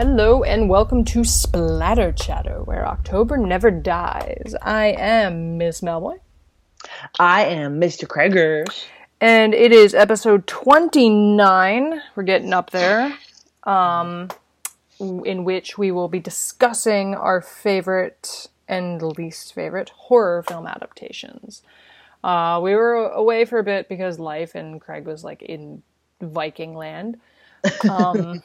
Hello and welcome to Splatter Chatter, where October never dies. I am Miss Melboy, I am Mr. Krager. and it is episode 29. We're getting up there. Um, in which we will be discussing our favorite and least favorite horror film adaptations. Uh, we were away for a bit because life and Craig was like in Viking land. Um,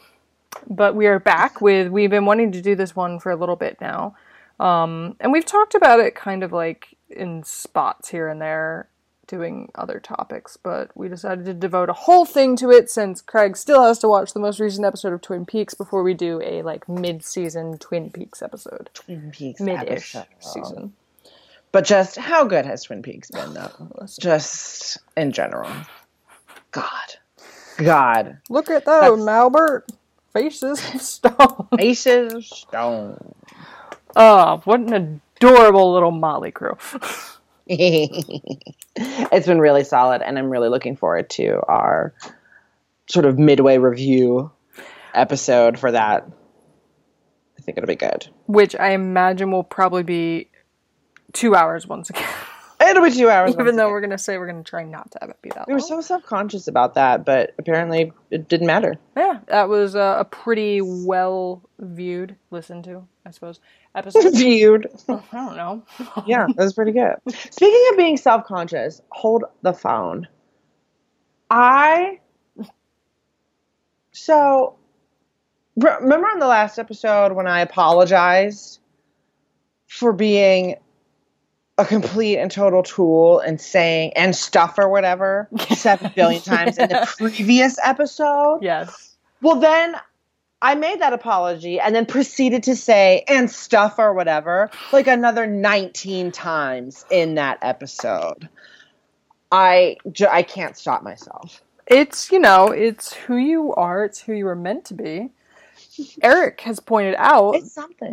but we are back with, we've been wanting to do this one for a little bit now. Um, and we've talked about it kind of like in spots here and there, doing other topics, but we decided to devote a whole thing to it since Craig still has to watch the most recent episode of Twin Peaks before we do a like mid-season Twin Peaks episode, Twin Peaks mid-ish episode. season. But just how good has Twin Peaks been, though? Just in general. God. God. Look at those, Malbert. Faces of stone. Aces of stone. Oh, what an adorable little Molly crew. it's been really solid, and I'm really looking forward to our sort of midway review episode for that. I think it'll be good. Which I imagine will probably be two hours once again. It'll be two hours. Even though we're going to say we're going to try not to have it be that we were so self conscious about that, but apparently it didn't matter. Yeah, that was uh, a pretty well viewed, listened to, I suppose, episode. Viewed. I don't know. yeah, that was pretty good. Speaking of being self conscious, hold the phone. I. So, remember on the last episode when I apologized for being a complete and total tool and saying and stuff or whatever seven billion times in the previous episode? Yes. Well, then I made that apology and then proceeded to say and stuff or whatever like another 19 times in that episode. I I can't stop myself. It's, you know, it's who you are, it's who you were meant to be. Eric has pointed out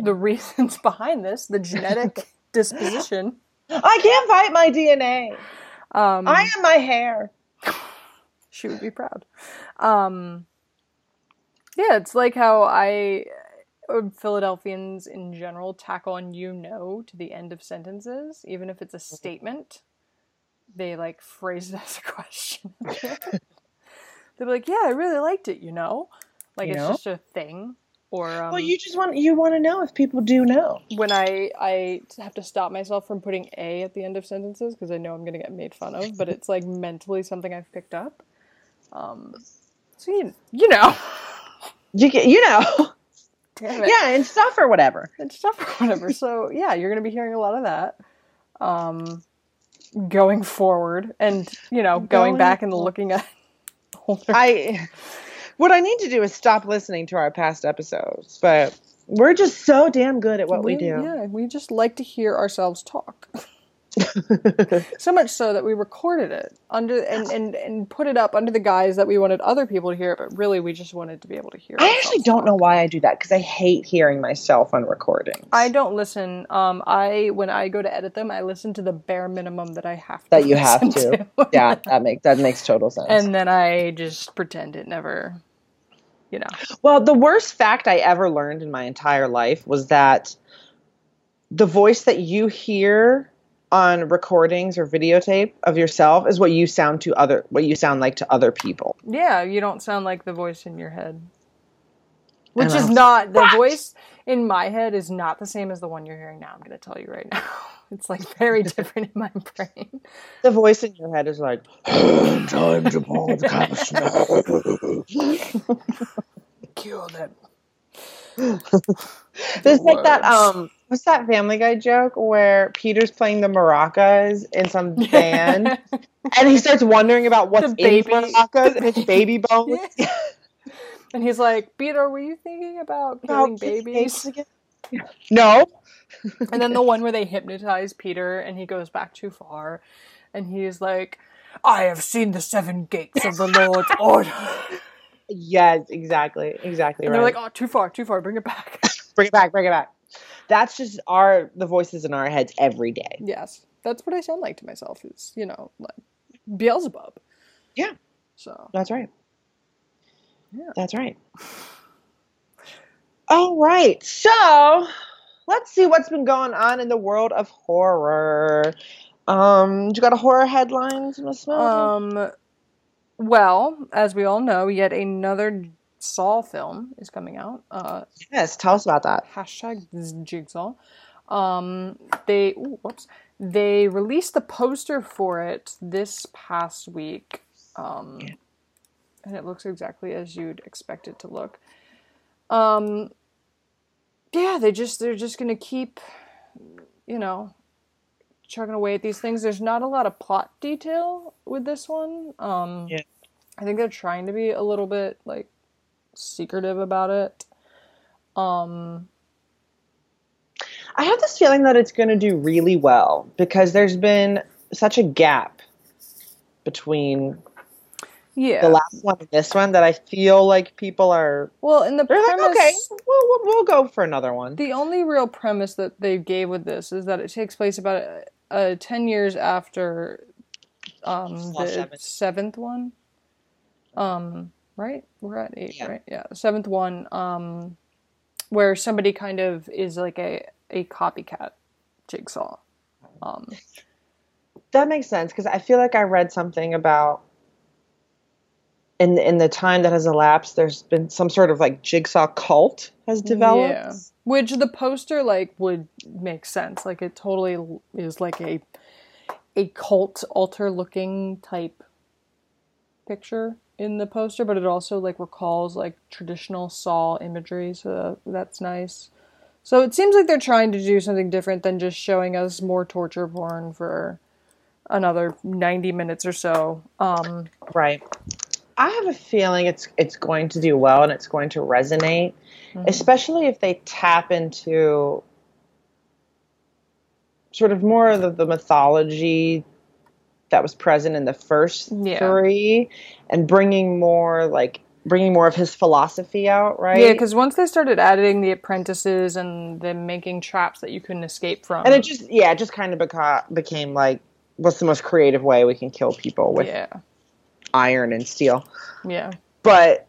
the reasons behind this, the genetic disposition. I can't fight my DNA. Um, I am my hair. she would be proud. Um, yeah, it's like how I uh, Philadelphians in general tack on "you know" to the end of sentences, even if it's a statement. They like phrase it as a question. They're like, "Yeah, I really liked it," you know, like You it's know? just a thing. Or um, well, you just want you want to know if people do know. when I I have to stop myself from putting a at the end of sentences because I know I'm gonna get made fun of, but it's like mentally something I've picked up. Um, so you you know, You get, you know. yeah, and stuff or whatever. and stuff or whatever. So yeah, you're gonna be hearing a lot of that. Um, going forward, and you know, going, Going back and looking at older. I what I need to do is stop listening to our past episodes, but we're just so damn good at what we, do. Yeah, we just like to hear ourselves talk. so much so that we recorded it under and, and and put it up under the guise that we wanted other people to hear it, but really we just wanted to be able to hear. It. I actually don't talk. know why I do that because I hate hearing myself on recordings. I don't listen. Um, I when I go to edit them, I listen to the bare minimum that I have to that you have listen to. yeah, that makes that makes total sense. and then I just pretend it never. You know, well, the worst fact I ever learned in my entire life was that the voice that you hear on recordings or videotape of yourself is what you sound to other what you sound like to other people. yeah, you don't sound like the voice in your head, which is not the What? voice in my head is not the same as the one you're hearing now. I'm going to tell you right now. It's like very different in my brain. The voice in your head is like, time to podcast now. Kill them. There's like that um what's that Family Guy joke where Peter's playing the maracas in some band and he starts wondering about what's The in baby. maracas and it's baby bones. Yeah. And he's like, Peter, were you thinking about killing babies? No. And then the one where they hypnotize Peter and he goes back too far and he's like, I have seen the seven gates of the Lord's order. Yes, exactly. Exactly And right. they're like, oh, too far, too far, bring it back. bring it back, bring it back. That's just our the voices in our heads every day. yes, that's what I sound like to myself is, you know, like Beelzebub. Yeah. So, That's right. Yeah. That's right. All right. So let's see what's been going on in the world of horror. Um, you got a horror headlines, Miss Mel? Um, well, as we all know, yet another Saw film is coming out. Uh, yes, tell us about that. hashtag Jigsaw. Um, they ooh, whoops. They released the poster for it this past week. Um, Yeah. and it looks exactly as you'd expect it to look. Um, yeah, they just they're just gonna keep, you know, chugging away at these things. There's not a lot of plot detail with this one. Um, Yeah. I think they're trying to be a little bit like secretive about it. Um, I have this feeling that it's going to do really well because there's been such a gap between yeah. the last one and this one that I feel like people are well, in the they're premise, like, okay, we'll, we'll, we'll go for another one. the only real premise that they gave with this is that it takes place about uh, 10 years after um, the seven. seventh one. Um, right? We're at eight, Yeah. right? Yeah, seventh one, um, where somebody kind of is like a, a copycat jigsaw. Um, That makes sense because I feel like I read something about in in the time that has elapsed, there's been some sort of like jigsaw cult has developed. Yeah. Which the poster like would make sense. Like it totally is like a a cult altar looking type picture in the poster, but it also like recalls like traditional Saw imagery, so that's nice. So it seems like they're trying to do something different than just showing us more torture porn for another 90 minutes or so. Um Right. I have a feeling it's it's going to do well and it's going to resonate, Mhm. especially if they tap into sort of more of the, the mythology that was present in the first Yeah. three and bringing more like bringing more of his philosophy out, right? Yeah, because once they started adding the apprentices and them making traps that you couldn't escape from, and it just yeah, it just kind of beca- became like what's the most creative way we can kill people with yeah, iron and steel. yeah, But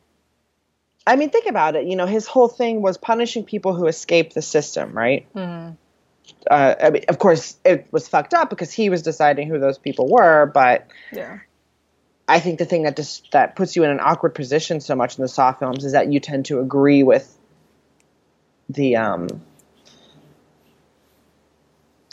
I mean, think about it. You know, his whole thing was punishing people who escaped the system, right? hmm Uh, I mean, of course, it was fucked up because he was deciding who those people were. But yeah, I think the thing that just that puts you in an awkward position so much in the Saw films is that you tend to agree with the um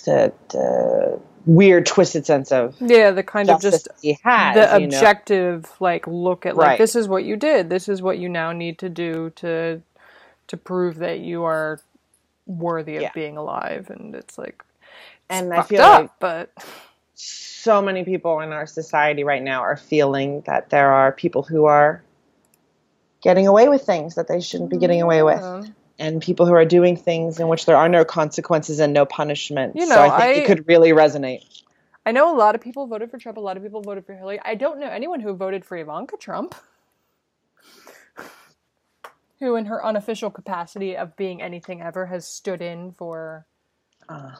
the, the weird, twisted sense of yeah. The kind of just he has. the you know? objective like look at like Right. this is what you did. This is what you now need to do to to prove that you are worthy of Yeah. being alive. And it's like it's And I feel up, like- but so many people in our society right now are feeling that there are people who are getting away with things that they shouldn't be getting away with um, and people who are doing things in which there are no consequences and no punishment You so know, i think I- it could really resonate I know a lot of people voted for Trump. A lot of people voted for Hillary. I don't know anyone who voted for Ivanka Trump, who, in her unofficial capacity of being anything ever, has stood in for uh,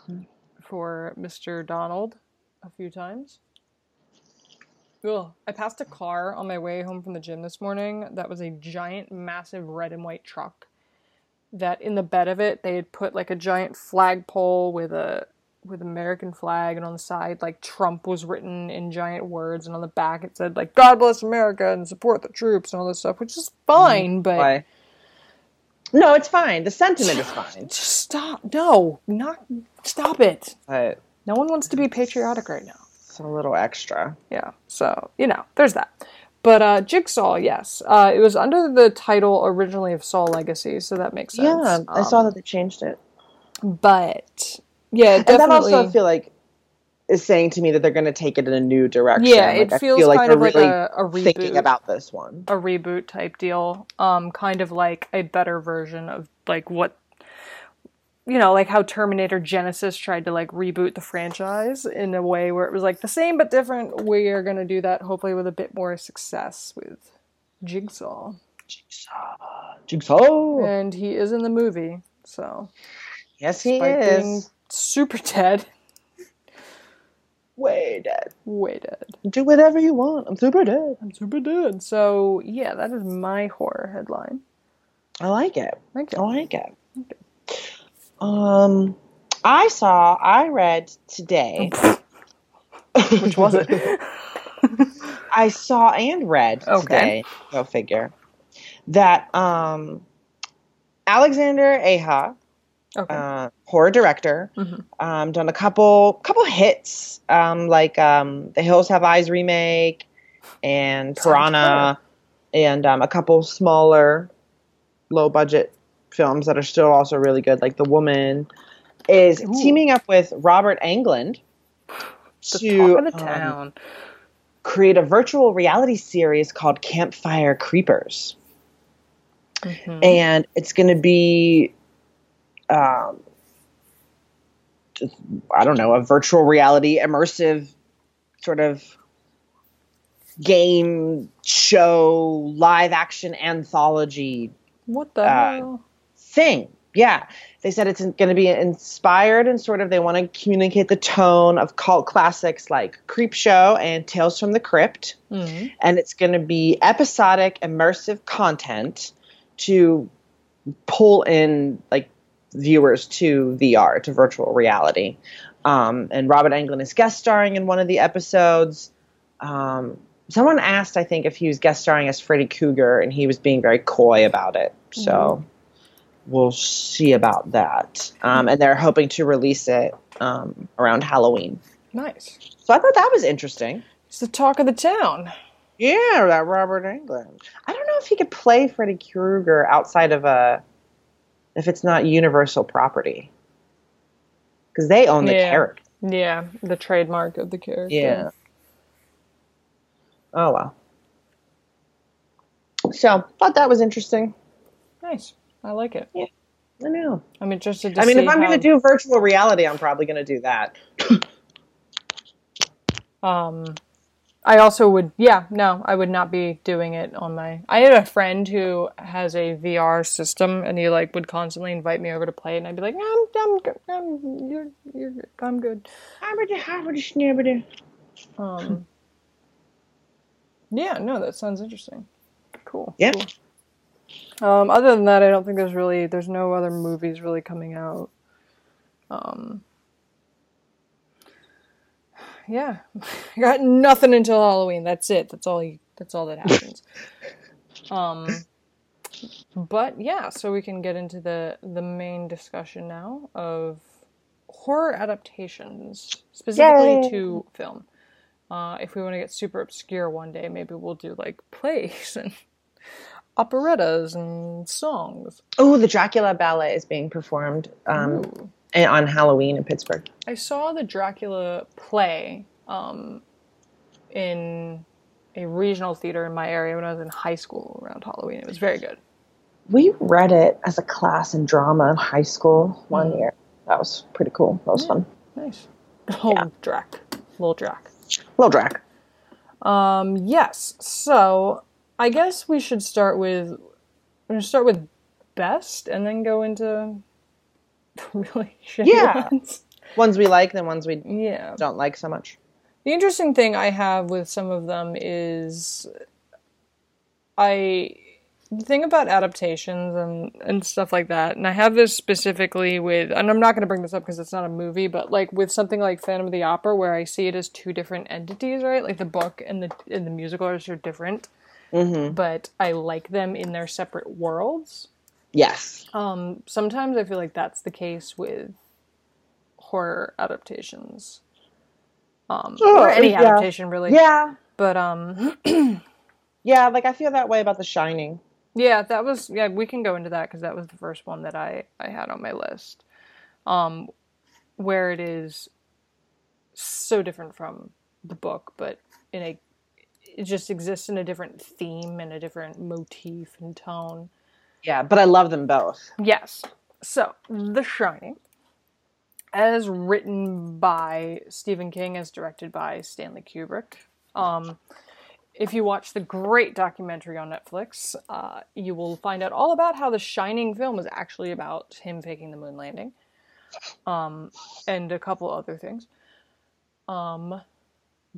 for Mr. Donald a few times. Ugh. I passed a car on my way home from the gym this morning that was a giant, massive red and white truck. That in the bed of it, they had put like a giant flagpole with a with American flag, and on the side, like Trump was written in giant words, and on the back it said like "God bless America" and support the troops and all this stuff, which is fine, but why no it's fine the sentiment is fine just stop. No, not stop it. but No one wants to be patriotic right now. it's a little extra Yeah, so you know, there's that. But uh, Jigsaw, yes, uh, it was under the title originally of Saw Legacy, so that makes sense. yeah i saw Um, that they changed it but yeah, and that definitely. also I feel like is saying to me that they're going to take it in a new direction yeah, Like, it I feels feel like kind they're of like really a, a reboot, thinking about this one a reboot type deal. Um, kind of like a better version of like what you know, like how Terminator Genisys tried to like reboot the franchise in a way where it was like the same but different. We are going to do that hopefully with a bit more success with Jigsaw. jigsaw jigsaw and he is in the movie. So, yes he despite is super dead, way dead way dead. Do whatever you want. I'm super dead. I'm super dead. So, yeah, that is my horror headline. I like it. Thank I like it. Um, I saw. I read today. Which was it? I saw and read Okay. today. Go figure. That um, Alexander Aja, okay. uh, horror director, Mhm. um, done a couple couple hits um, like um, the Hills Have Eyes remake and Piranha, and um, a couple smaller, low budget films that are still also really good, like The Woman. Is Ooh. teaming up with Robert Englund the to um, create a virtual reality series called Campfire Creepers. Mhm. and it's going to be um, just, i don't know a virtual reality immersive sort of game show live action anthology what the uh, hell? thing yeah they said it's going to be inspired and sort of they want to communicate the tone of cult classics like Creepshow and tales from the crypt Mhm. and it's going to be episodic immersive content to pull in like viewers to VR to virtual reality. Um, and Robert Englund is guest starring in one of the episodes. Um, someone asked, I think, if he was guest starring as Freddy Krueger, and he was being very coy about it. So we'll see about that. Um, and they're hoping to release it um, around Halloween. Nice. So I thought that was interesting. It's the talk of the town. Yeah, that Robert Englund. I don't know if he could play Freddy Krueger outside of a, if it's not Universal property, because they own the Yeah. character. Yeah, the trademark of the character. Yeah. Oh well. So thought that was interesting. Nice. I like it. Yeah. I know. I'm interested to I mean, if I'm how, going to do virtual reality, I'm probably going to do that. um I also would yeah, no, I would not be doing it on my I had a friend who has a VR system and he like would constantly invite me over to play it and I'd be like, I'm I'm good. I'm you're you're good. I'm good. I'm good. Um Yeah, no, that sounds interesting. Cool. Yeah. cool. Um, other than that, I don't think there's really there's no other movies really coming out. Um, yeah, I got nothing until Halloween. That's it. That's all. You, that's all that happens. um, but yeah, so we can get into the the main discussion now of horror adaptations, specifically Yay. to film. Uh, if we want to get super obscure one day, maybe we'll do like plays and operettas and songs. Oh, the Dracula ballet is being performed um, on Halloween in Pittsburgh. I saw the Dracula play um, in a regional theater in my area when I was in high school around Halloween. It was very good. We read it as a class in drama in high school one Mm. year. That was pretty cool. That was fun. Nice. Oh, Yeah. Drac. Little Drac. Little Drac. Um, yes. So I guess we should start with we're gonna start with best and then go into really shitty Yeah. ones. Ones we like, then ones we Yeah. don't like so much. The interesting thing I have with some of them is I the thing about adaptations and and stuff like that, and I have this specifically with and I'm not going to bring this up because it's not a movie, but like with something like Phantom of the Opera where I see it as two different entities, right? Like the book and the and the musical are are different, Mm-hmm. but I like them in their separate worlds. Yes. Um, sometimes I feel like that's the case with horror adaptations. Um, Oh, or any yeah. adaptation really. Yeah. But um Yeah, like I feel that way about The Shining. yeah, that was yeah, we can go into that cuz that was the first one that I I had on my list. Um where it is so different from the book, but in a it just exists in a different theme and a different motif and tone. Yeah, but I love them both. Yes. So, The Shining, as written by Stephen King, as directed by Stanley Kubrick. Um, if you watch the great documentary on Netflix, uh, you will find out all about how The Shining film is actually about him faking the moon landing, um, and a couple other things. Um,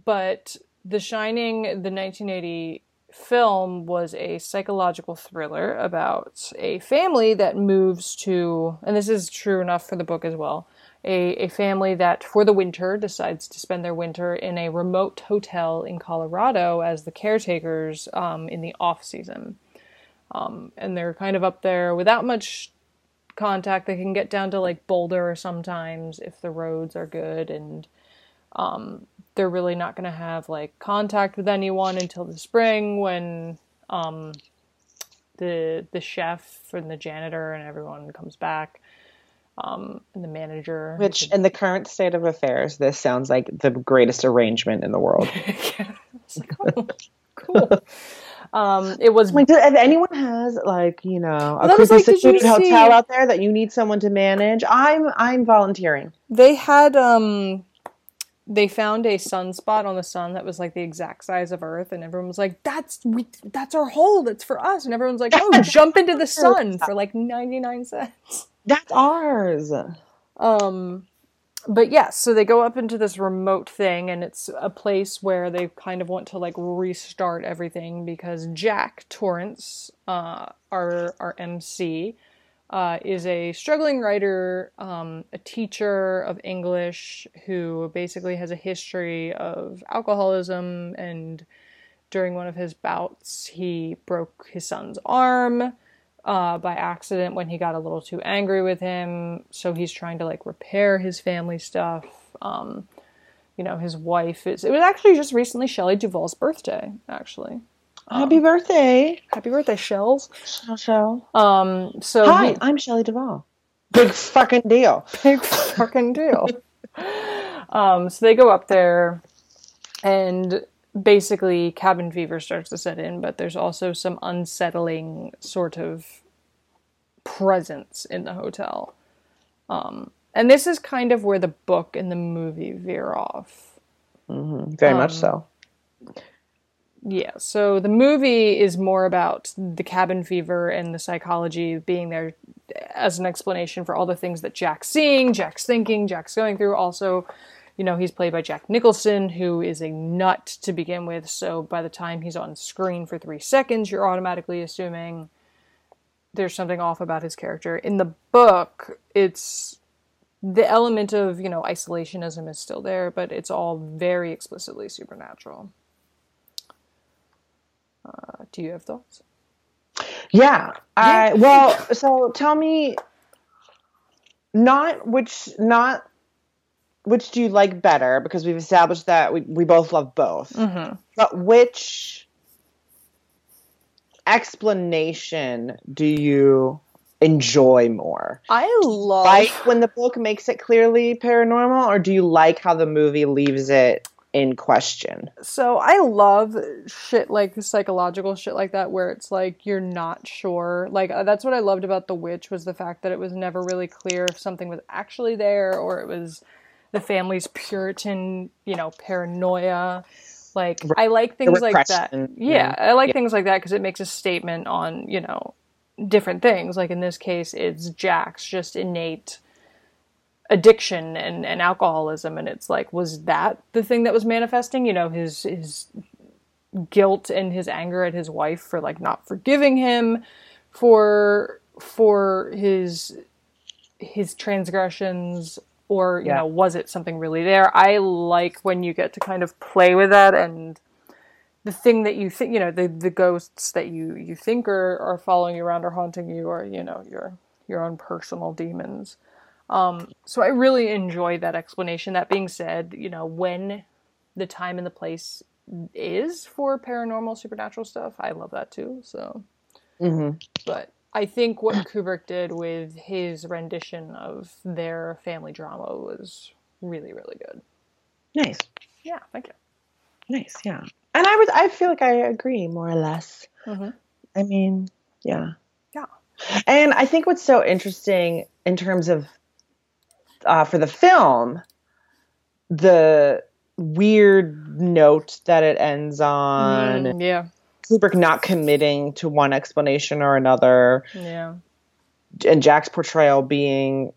but The Shining, the 1980 film was a psychological thriller about a family that moves to, and this is true enough for the book as well, a, a family that for the winter decides to spend their winter in a remote hotel in Colorado as the caretakers um, in the off season. Um, and they're kind of up there without much contact. They can get down to like Boulder sometimes if the roads are good, and um, they're really not going to have like contact with anyone until the spring when um, the the chef and the janitor and everyone comes back. Um, and the manager. Which, in the current state of affairs, this sounds like the greatest arrangement in the world. yeah. Like, oh, cool. Um, it was like, if anyone has like you know a creepy like, you hotel see- out there that you need someone to manage, I'm I'm volunteering. they had um they found a sunspot on the sun that was like the exact size of Earth, and everyone was like, "That's we, that's our hole. That's for us." And everyone's like, "Oh, jump into the sun for like ninety nine cents." That's ours. Um, but yes, so they go up into this remote thing, and it's a place where they kind of want to like restart everything because Jack Torrance, uh, our our MC, uh, is a struggling writer, um, a teacher of English who basically has a history of alcoholism. And during one of his bouts, he broke his son's arm uh, by accident when he got a little too angry with him. So he's trying to like repair his family stuff. Um, you know, his wife is. It was actually just recently Shelley Duvall's birthday, actually. Happy birthday, Happy birthday, Shells. Shell. Um, so Hi, he- I'm Shelley Duvall. Big fucking deal. big fucking deal. um, so they go up there, and basically cabin fever starts to set in, but there's also some unsettling sort of presence in the hotel. Um, and this is kind of where the book and the movie veer off. Very much Um, so. Yeah, so the movie is more about the cabin fever and the psychology being there as an explanation for all the things that Jack's seeing, Jack's thinking, Jack's going through. Also, you know, he's played by Jack Nicholson, who is a nut to begin with. So by the time he's on screen for three seconds, you're automatically assuming there's something off about his character. In the book, it's the element of, you know, isolationism is still there, but it's all very explicitly supernatural. Uh, do you have thoughts? Yeah. I well, so tell me not which not which do you like better because we've established that we, we both love both. Mm-hmm. But which explanation do you enjoy more? I love. Like when the book makes it clearly paranormal or do you like how the movie leaves it in question? so I love shit like psychological shit like that, where it's like you're not sure. Like uh, that's what I loved about The Witch was the fact that it was never really clear if something was actually there or it was the family's Puritan, you know, paranoia. Like I like things like that. Yeah, yeah. I like things like that because it makes a statement on you know different things. Like in this case, it's Jack's just innate addiction and, and alcoholism and it's like was that the thing that was manifesting? You know his his guilt and his anger at his wife for like not forgiving him for for his his transgressions or you Yeah. know was it something really there? I like when you get to kind of play with that and the thing that you think you know the the ghosts that you you think are are following you around or haunting you or you know your your own personal demons um so i really enjoy that explanation that being said you know when the time and the place is for paranormal supernatural stuff i love that too so Mm-hmm. but I think what Kubrick did with his rendition of their family drama was really, really good. Nice. Yeah, thank you. Nice, yeah. And I would I feel like I agree more or less. Mhm. I mean, yeah. Yeah. And I think what's so interesting in terms of uh, for the film, the weird note that it ends on, Mm, yeah, Kubrick not committing to one explanation or another, yeah, and Jack's portrayal being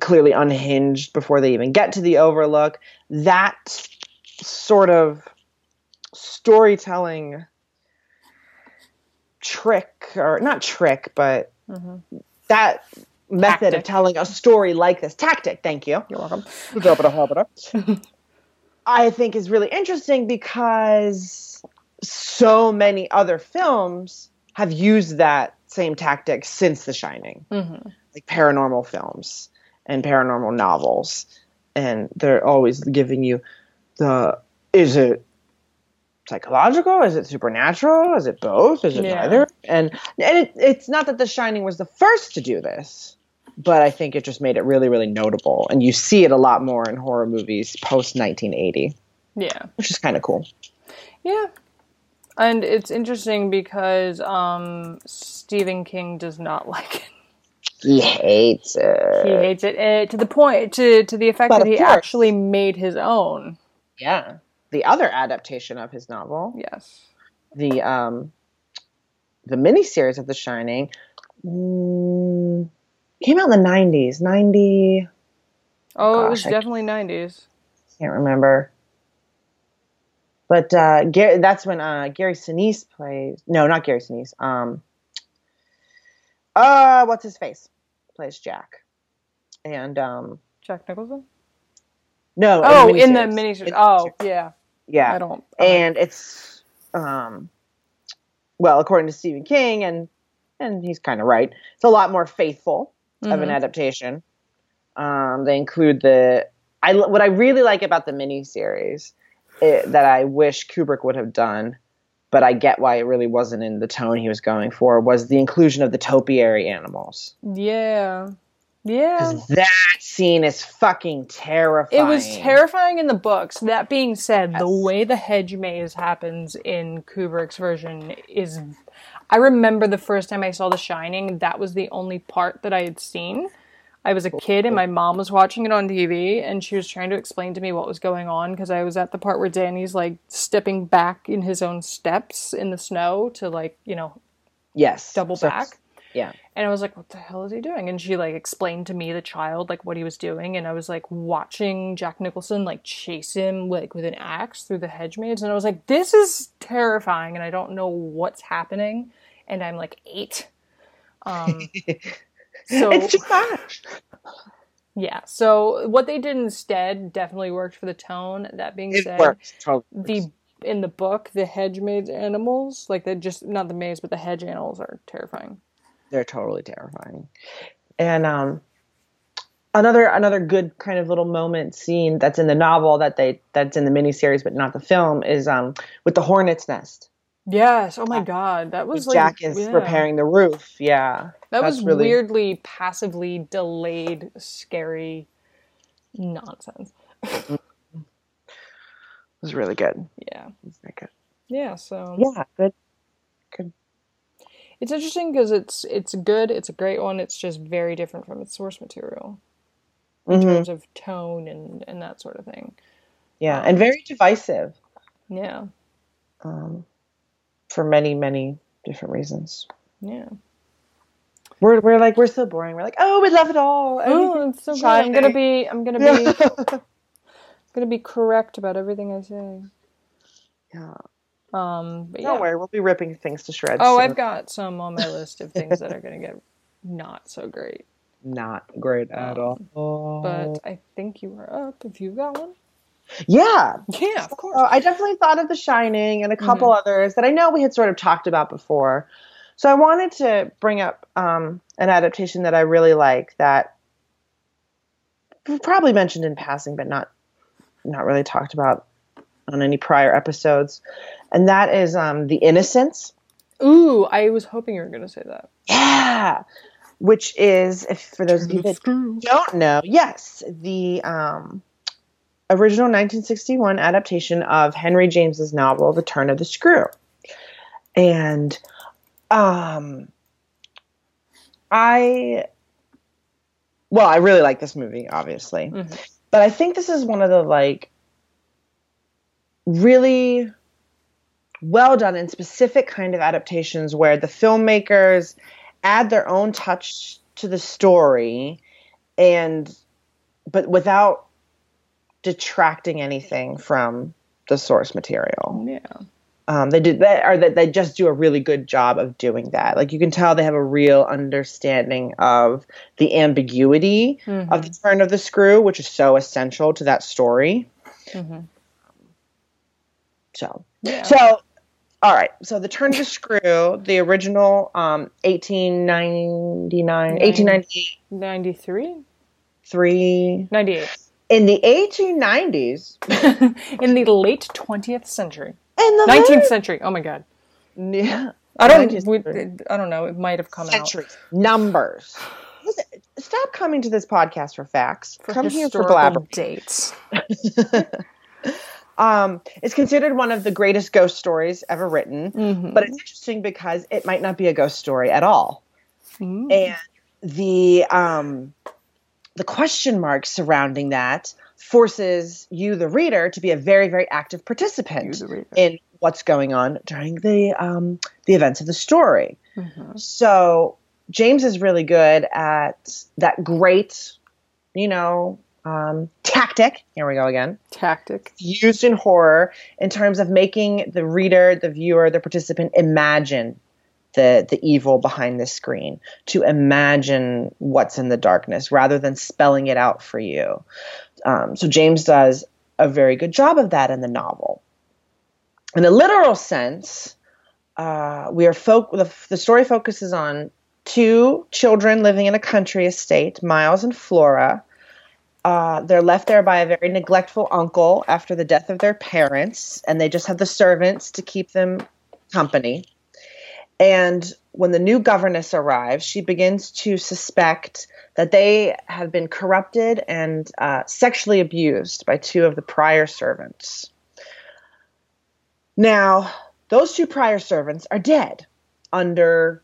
clearly unhinged before they even get to the overlook. That sort of storytelling trick or not trick, but that method of telling a story like this tactic. Thank you. You're welcome. I think is really interesting because so many other films have used that same tactic since The Shining, hmm like paranormal films and paranormal novels, and they're always giving you the is it psychological? Is it supernatural? Is it both? Is it Yeah. neither? And and it, it's not that The Shining was the first to do this, but I think it just made it really, really notable, and you see it a lot more in horror movies post 1980, Yeah. which is kind of cool. Yeah. And it's interesting because um, Stephen King does not like it. He hates it. He hates it uh, to the point to to the effect But that he course. actually made his own. Yeah. The other adaptation of his novel, Yes. the um, the miniseries of The Shining, mm, came out in the '90s. '90, Oh, it was Gosh, I- definitely nineties. can't remember. But uh, Gary, that's when uh, Gary Sinise plays. No, not Gary Sinise. Um, uh, what's his face? Plays Jack. And um, Jack Nicholson. no, Oh, in the miniseries. Oh, yeah. yeah. I don't. and it's um well according to stephen king and and he's kind of right it's a lot more faithful of an Mhm. adaptation um they include the i what i really like about the miniseries it, that i wish kubrick would have done but i get why it really wasn't in the tone he was going for was the inclusion of the topiary animals Yeah. Yeah. that scene is fucking terrifying It was terrifying in the books. That being said, the way the hedge maze happens in Kubrick's version is. I remember the first time I saw The Shining, that was the only part that I had seen. I was a kid and my mom was watching it on TV and she was trying to explain to me what was going on because I was at the part where Danny's like stepping back in his own steps in the snow to like, you know, yes double So- back. Yeah And I was like, what the hell is he doing? And she like explained to me, the child, like what he was doing. And I was like watching Jack Nicholson like chase him like with an axe through the hedge maze. And I was like, this is terrifying. And I don't know what's happening. And I'm like eight. Um, so it's too much yeah. So what they did instead definitely worked for the tone. That being it said, works totally the in the book, the hedge maze animals, like they just not the maze, but the hedge animals are terrifying. They're totally terrifying. And um, another another good kind of little moment scene that's in the novel that they that's in the miniseries but not the film is um with the hornet's nest. Yes. Oh my god, that was like Jack is yeah. repairing the roof. Yeah, That was really- weirdly passively delayed, scary nonsense. it was really good. Yeah. It was very good. Yeah. So Yeah, Good. good. It's interesting because it's it's good. It's a great one. It's just very different from its source material in Mhm. terms of tone and and that sort of thing. Yeah, and very divisive Yeah. um, for many many different reasons. Yeah. We're we're like we're so boring. We're like oh we love it all. Oh, it's so good. I'm gonna be. I'm gonna be. yeah. gonna be correct about everything I say. yeah. Um. But Don't yeah. worry, we'll be ripping things to shreds. Oh. I've got some on my list of things that are gonna get not so great. not great at Um, all. But I think you are up if you've got one. yeah, Yeah, of course. I definitely thought of The Shining and a couple Mm-hmm. others that I know we had sort of talked about before. So I wanted to bring up um, an adaptation that I really like that we've probably mentioned in passing, but not not really talked about on any prior episodes, and that is um, The Innocents. Ooh, I was hoping you were gonna say that. Yeah, which is if for those of you that don't know, yes, the um, original 1961 adaptation of Henry James's novel The Turn of the Screw. And um I well, I really like this movie obviously. Mhm. But I think this is one of the like really well done and specific kind of adaptations where the filmmakers add their own touch to the story and but without detracting anything from the source material. Yeah. Um, they did that, or that they just do a really good job of doing that. Like you can tell they have a real understanding of the ambiguity Mm-hmm. of the turn of the screw, which is so essential to that story. Mhm. So, Yeah. so all right. So the turn of the screw, the original um, 1899, 1898, 93? three 98. in the 1890s. In the late 20th century. In the 19th century. Oh my god. yeah, I don't we. I don't know. It might have come out. numbers. Listen, stop coming to this podcast for facts. For Come here for blabber. dates. Um, it's considered one of the greatest ghost stories ever written, Mhm. but it's interesting because it might not be a ghost story at all. Mm. and the um the question marks surrounding that forces you the reader to be a very very active participant You, in what's going on during the um the events of the story Mhm. so james is really good at that great you know um, tactic here we go again Tactic. used in horror in terms of making the reader, the viewer, the participant imagine the the evil behind the screen, to imagine what's in the darkness rather than spelling it out for you. Um, so James does a very good job of that in the novel. In a literal sense, uh, we are folk. The, the story focuses on two children living in a country estate, Miles and Flora. Uh, they're left there by a very neglectful uncle after the death of their parents, and they just have the servants to keep them company. And when the new governess arrives, she begins to suspect that they have been corrupted and uh, sexually abused by two of the prior servants. Now, those two prior servants are dead under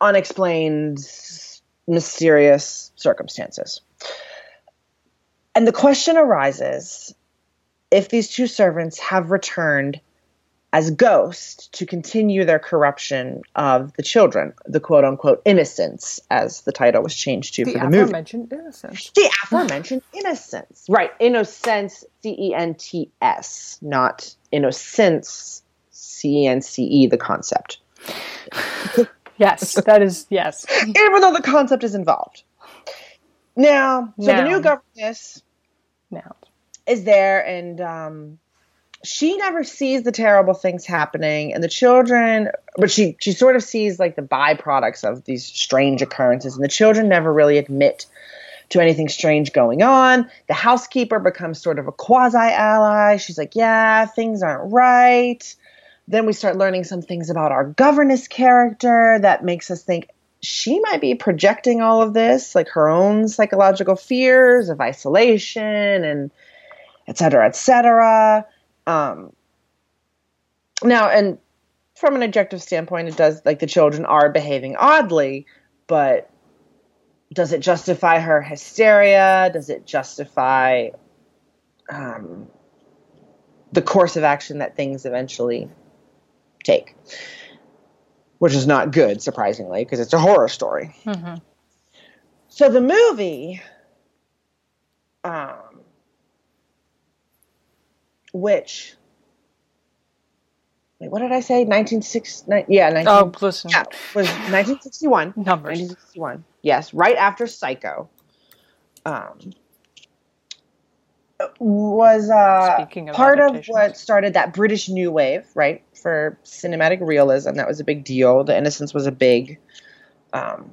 unexplained, mysterious circumstances. And the question arises if these two servants have returned as ghosts to continue their corruption of the children, the quote unquote innocents, as the title was changed to The for the movie. aforementioned innocents. The aforementioned innocents. Right. Innocents, C E N T S, not innocence, C E N C E, the concept. Yes, that is yes. Even though the concept is involved. Now, so the new governess Now. is there and um she never sees the terrible things happening and the children but she she sort of sees like the byproducts of these strange occurrences and the children never really admit to anything strange going on. The housekeeper becomes sort of a quasi ally she's like yeah things aren't right. Then we start learning some things about our governess character that makes us think she might be projecting all of this like her own psychological fears of isolation and et cetera, et cetera. Um, now, and from an objective standpoint, it does like the children are behaving oddly, but does it justify her hysteria? Does it justify um, the course of action that things eventually take? Which is not good, surprisingly, because it's a horror story. hmm So the movie, um, which, wait, what did I say? 1960, yeah, 19, Oh, listen. yeah, was 1961. Numbers. 1961. Yes, right after Psycho. Um, was uh, of part of what started that British New Wave, right? For cinematic realism, that was a big deal. The Innocents was a big um,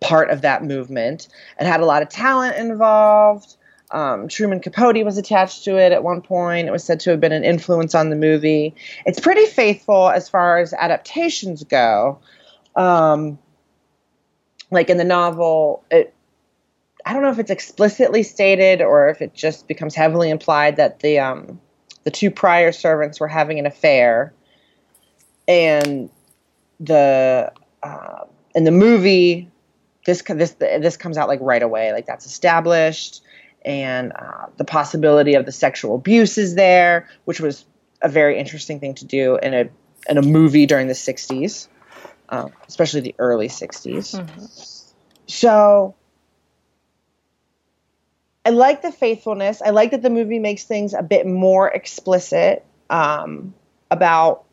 part of that movement. It had a lot of talent involved. Um, Truman Capote was attached to it at one point. It was said to have been an influence on the movie. It's pretty faithful as far as adaptations go. Um, like in the novel, it I don't know if it's explicitly stated or if it just becomes heavily implied that the um, the two prior servants were having an affair, and the uh, in the movie, this this this comes out like right away, like that's established, and uh, the possibility of the sexual abuse is there, which was a very interesting thing to do in a in a movie during the '60s, um, especially the early '60s. Mhm. So I like the faithfulness. I like that the movie makes things a bit more explicit um, about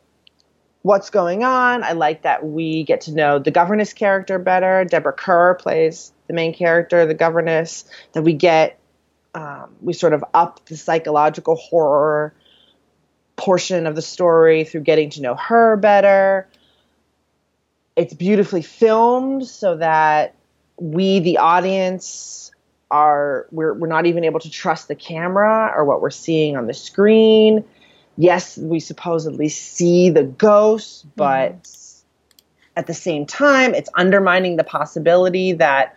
what's going on. I like that we get to know the governess character better. Deborah Kerr plays the main character, the governess. That we get, um, we sort of up the psychological horror portion of the story through getting to know her better. It's beautifully filmed so that we, the audience, are we're, we're not even able to trust the camera or what we're seeing on the screen yes, we supposedly see the ghost, but mm. at the same time, it's undermining the possibility that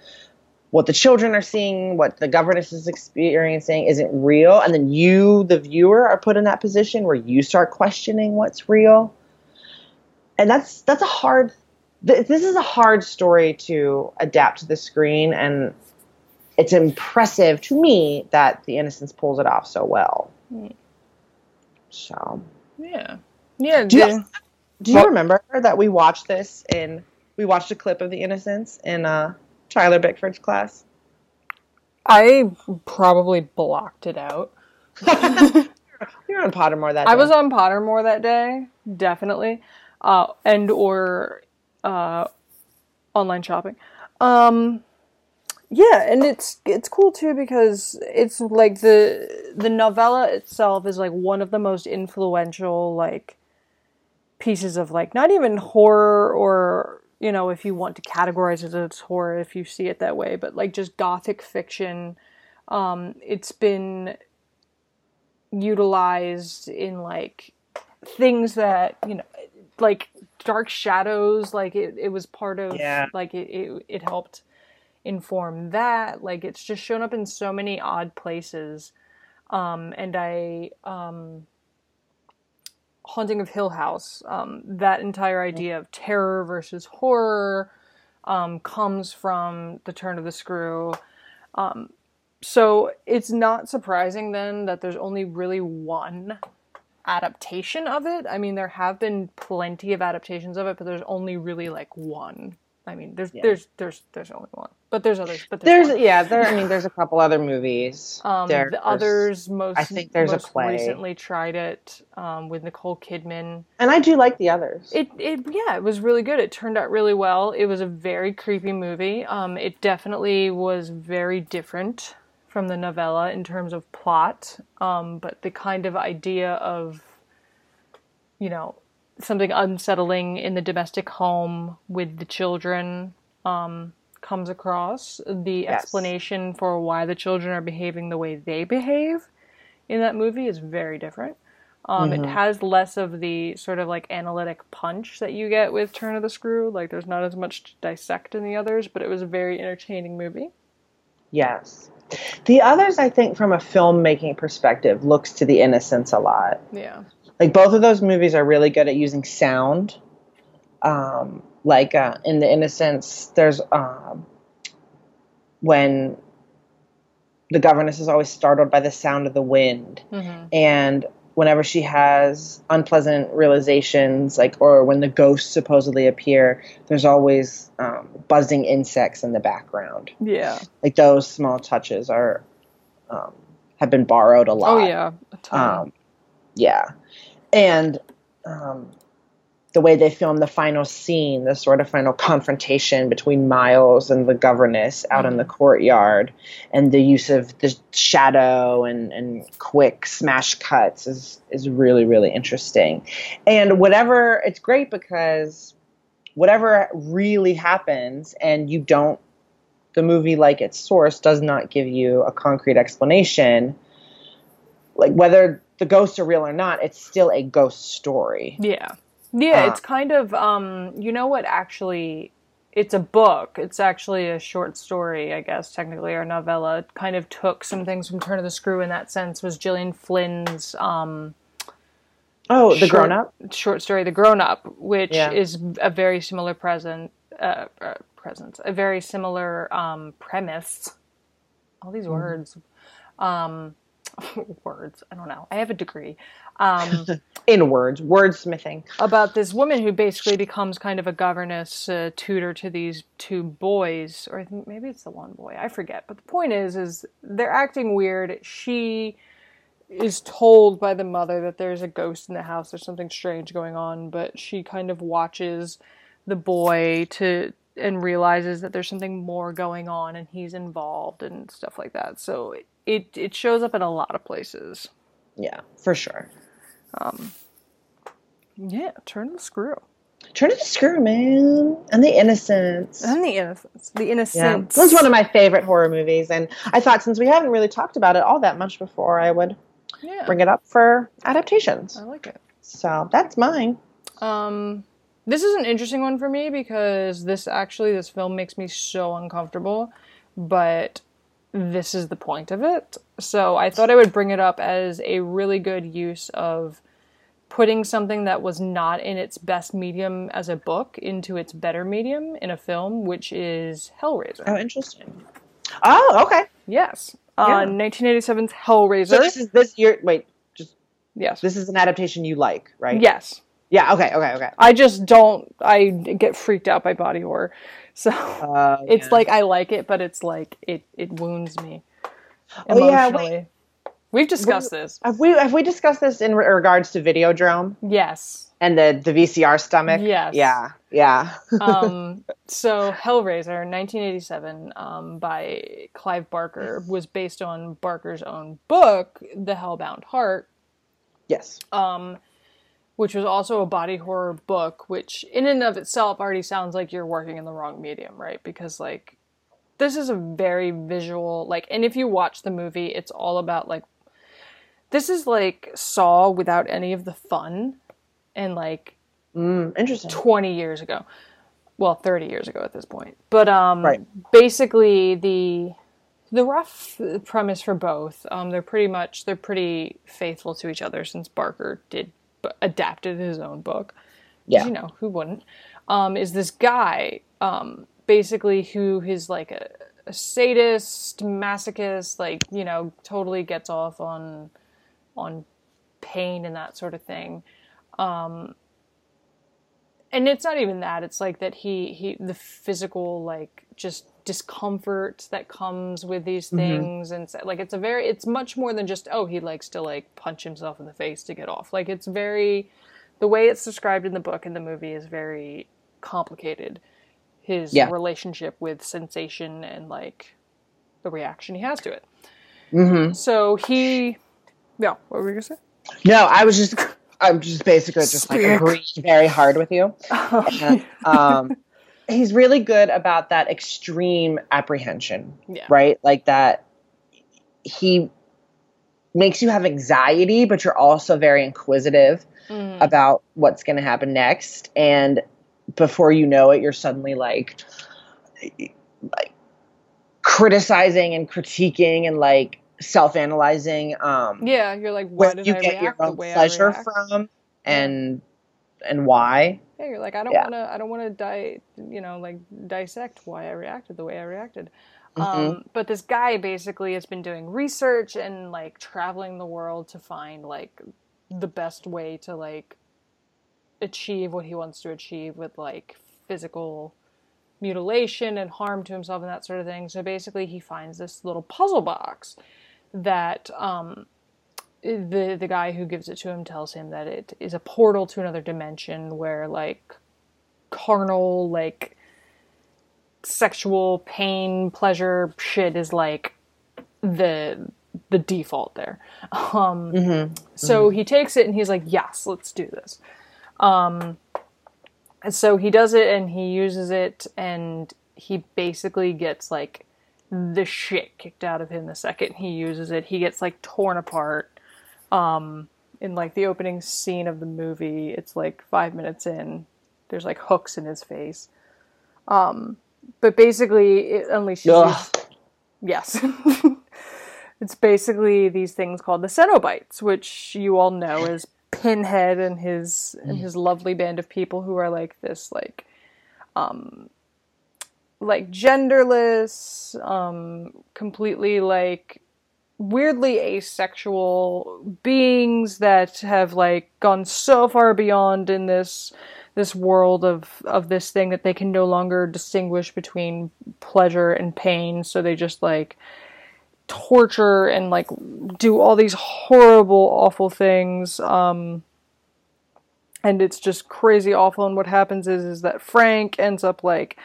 what the children are seeing, what the governess is experiencing isn't real. And then you, the viewer, are put in that position where you start questioning what's real. And that's that's a hard th- this is a hard story to adapt to the screen and it's impressive to me that the innocents pulls it off so well. So yeah, yeah. Do you, do you well, remember that we watched this in? We watched a clip of The Innocents in uh, Tyler Bickford's class. I probably blocked it out. You're on Pottermore that. Day. I was on Pottermore that day, definitely, uh, and or uh, online shopping. Um, yeah, and it's it's cool too because it's like the the novella itself is like one of the most influential like pieces of like not even horror or you know if you want to categorize it as horror if you see it that way, but like just gothic fiction. Um, it's been utilized in like things that you know like dark shadows like it, it was part of yeah. like it, it, it helped inform that. Like it's just shown up in so many odd places. Um, and I, um, Haunting of Hill House, um, that entire idea of terror versus horror um, comes from the turn of the screw. Um, so it's not surprising then that there's only really one adaptation of it. I mean, there have been plenty of adaptations of it, but there's only really like one. I mean, there's yeah. there's there's there's only one, but there's others. But there's, there's yeah, there. I mean, there's a couple other movies. Um, there's, the others most I think there's a play. recently tried it um, with Nicole Kidman, and I do like the others. It it yeah, it was really good. It turned out really well. It was a very creepy movie. Um, it definitely was very different from the novella in terms of plot, um, but the kind of idea of you know something unsettling in the domestic home with the children um, comes across. The yes. explanation for why the children are behaving the way they behave in that movie is very different. Um, mm-hmm. It has less of the sort of like analytic punch that you get with Turn of the Screw. Like, there's not as much to dissect in the others, but it was a very entertaining movie. Yes. The others, I think, from a filmmaking perspective, looks to the innocents a lot. Yeah like both of those movies are really good at using sound. Um, like uh, in the Innocents, there's um, when the governess is always startled by the sound of the wind, mm-hmm. and whenever she has unpleasant realizations, like or when the ghosts supposedly appear, there's always um, buzzing insects in the background. Yeah, like those small touches are um, have been borrowed a lot. Oh yeah, um, yeah and um, the way they film the final scene, the sort of final confrontation between Miles and the governess out mm-hmm. in the courtyard, and the use of the shadow and, and quick smash cuts is is really really interesting. And whatever, it's great because whatever really happens, and you don't, the movie like its source does not give you a concrete explanation, like whether the ghosts are real or not, it's still a ghost story. Yeah. Yeah, uh, it's kind of um you know what actually it's a book. It's actually a short story, I guess, technically, or novella. It kind of took some things from Turn of the Screw in that sense. Was Gillian Flynn's um Oh, the grown up short story, The Grown Up, which yeah. is a very similar present uh, uh, presence, a very similar um, premise. All these mm. words. Um, words. I don't know. I have a degree. Um, in words, wordsmithing. About this woman who basically becomes kind of a governess uh, tutor to these two boys, or maybe it's the one boy. I forget. But the point is, is they're acting weird. She is told by the mother that there's a ghost in the house, there's something strange going on, but she kind of watches the boy to and realizes that there's something more going on and he's involved and stuff like that. So it it shows up in a lot of places. Yeah, for sure. Yeah, turn the screw. Turn to the screw, man, and the innocents. And the innocents. The Yeah, innocents. this is one of my favorite horror movies, and I thought since we haven't really talked about it all that much before, I would yeah, bring it up for adaptations. I like it. So that's mine. Um, this is an interesting one for me because this actually this film makes me so uncomfortable, but this is the point of it. So I thought I would bring it up as a really good use of putting something that was not in its best medium as a book into its better medium in a film, which is Hellraiser. Oh, interesting. Oh, okay. Yes. Yeah. Uh, 1987's Hellraiser. So this is this year. Wait, just yes. this is an adaptation you like, right? Yes. Yeah. Okay. Okay. Okay. I just don't. I get freaked out by body horror. So. Uh, it's yeah. like I like it, but it's like it it wounds me Oh, yeah, emotionally. We've discussed this. have we have we discussed this in re- regards to Videodrome Yes. and the the VCR stomach? Yes. Yeah. Yeah. Um, so Hellraiser, 1987, um, by Clive Barker, was based on Barker's own book, The Hellbound Heart, yes. um, which was also a body horror book, which in and of itself already sounds like you're working in the wrong medium, right? Because like this is a very visual like and if you watch the movie, it's all about like this is like Saw without any of the fun and like Mm, interesting. 20 years ago. Well, 30 years ago at this point. But um Right. basically the the rough premise for both um they're pretty much they're pretty faithful to each other since Barker did adapted his own book Yeah. You know, who wouldn't? Um is this guy um basically who is like a, a sadist, masochist, like, you know, totally gets off on on pain and that sort of thing. Um, and it's not even that. It's like that he he the physical like just discomfort that comes with these things. And so- like it's a very it's much more than just oh he likes to like punch himself in the face to get off. Like it's very the way it's described in the book and the movie is very complicated his Yeah. relationship with sensation and like the reaction he has to it hmm so he yeah what were you gonna say No, I was just. I'm just basically just like agreeing very hard with you. And, um, he's really good about that extreme apprehension, yeah right? Like that. He makes you have anxiety, but you're also very inquisitive Mhm. about what's going to happen next, and before you know it, you're suddenly like, like criticizing and critiquing and like self-analyzing. Um, yeah you're like where did you I get react your the own way pleasure I react? from and and why Yeah, you're like I don't Yeah. want to. I don't want to die. You know, like dissect why I reacted the way I reacted. Mm-hmm. Um, but this guy basically has been doing research and like traveling the world to find like the best way to like achieve what he wants to achieve with like physical mutilation and harm to himself and that sort of thing. So basically, he finds this little puzzle box that um, the the guy who gives it to him tells him that it is a portal to another dimension where like carnal like sexual pain pleasure shit is like the the default there. Um so he takes it and he's like yes let's do this um so he does it and he uses it and he basically gets like the shit kicked out of him the second he uses it. He gets like torn apart. Um in like the opening scene of the movie it's like five minutes in there's like hooks in his face. Um but basically it unleashes Ugh. yes. It's basically these things called the Cenobites, which you all know as Pinhead and his and his lovely band of people who are like this like um like genderless, um completely like weirdly asexual beings that have like gone so far beyond in this this world of of this thing that they can no longer distinguish between pleasure and pain. So they just like torture and like do all these horrible, awful things. Um, and it's just crazy awful. And what happens is is that Frank ends up like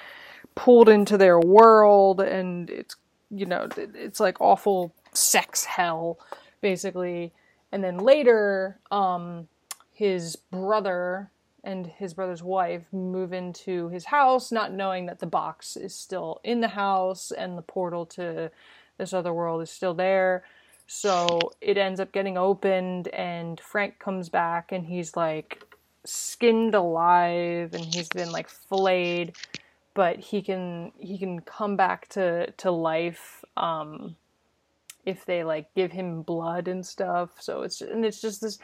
pulled into their world, and it's you know it's like awful sex hell basically. And then later, um, his brother and his brother's wife move into his house, not knowing that the box is still in the house and the portal to this other world is still there. So it ends up getting opened, and Frank comes back and he's like skinned alive and he's been like filleted, but he can he can come back to to life um, if they like give him blood and stuff. So it's and it's just this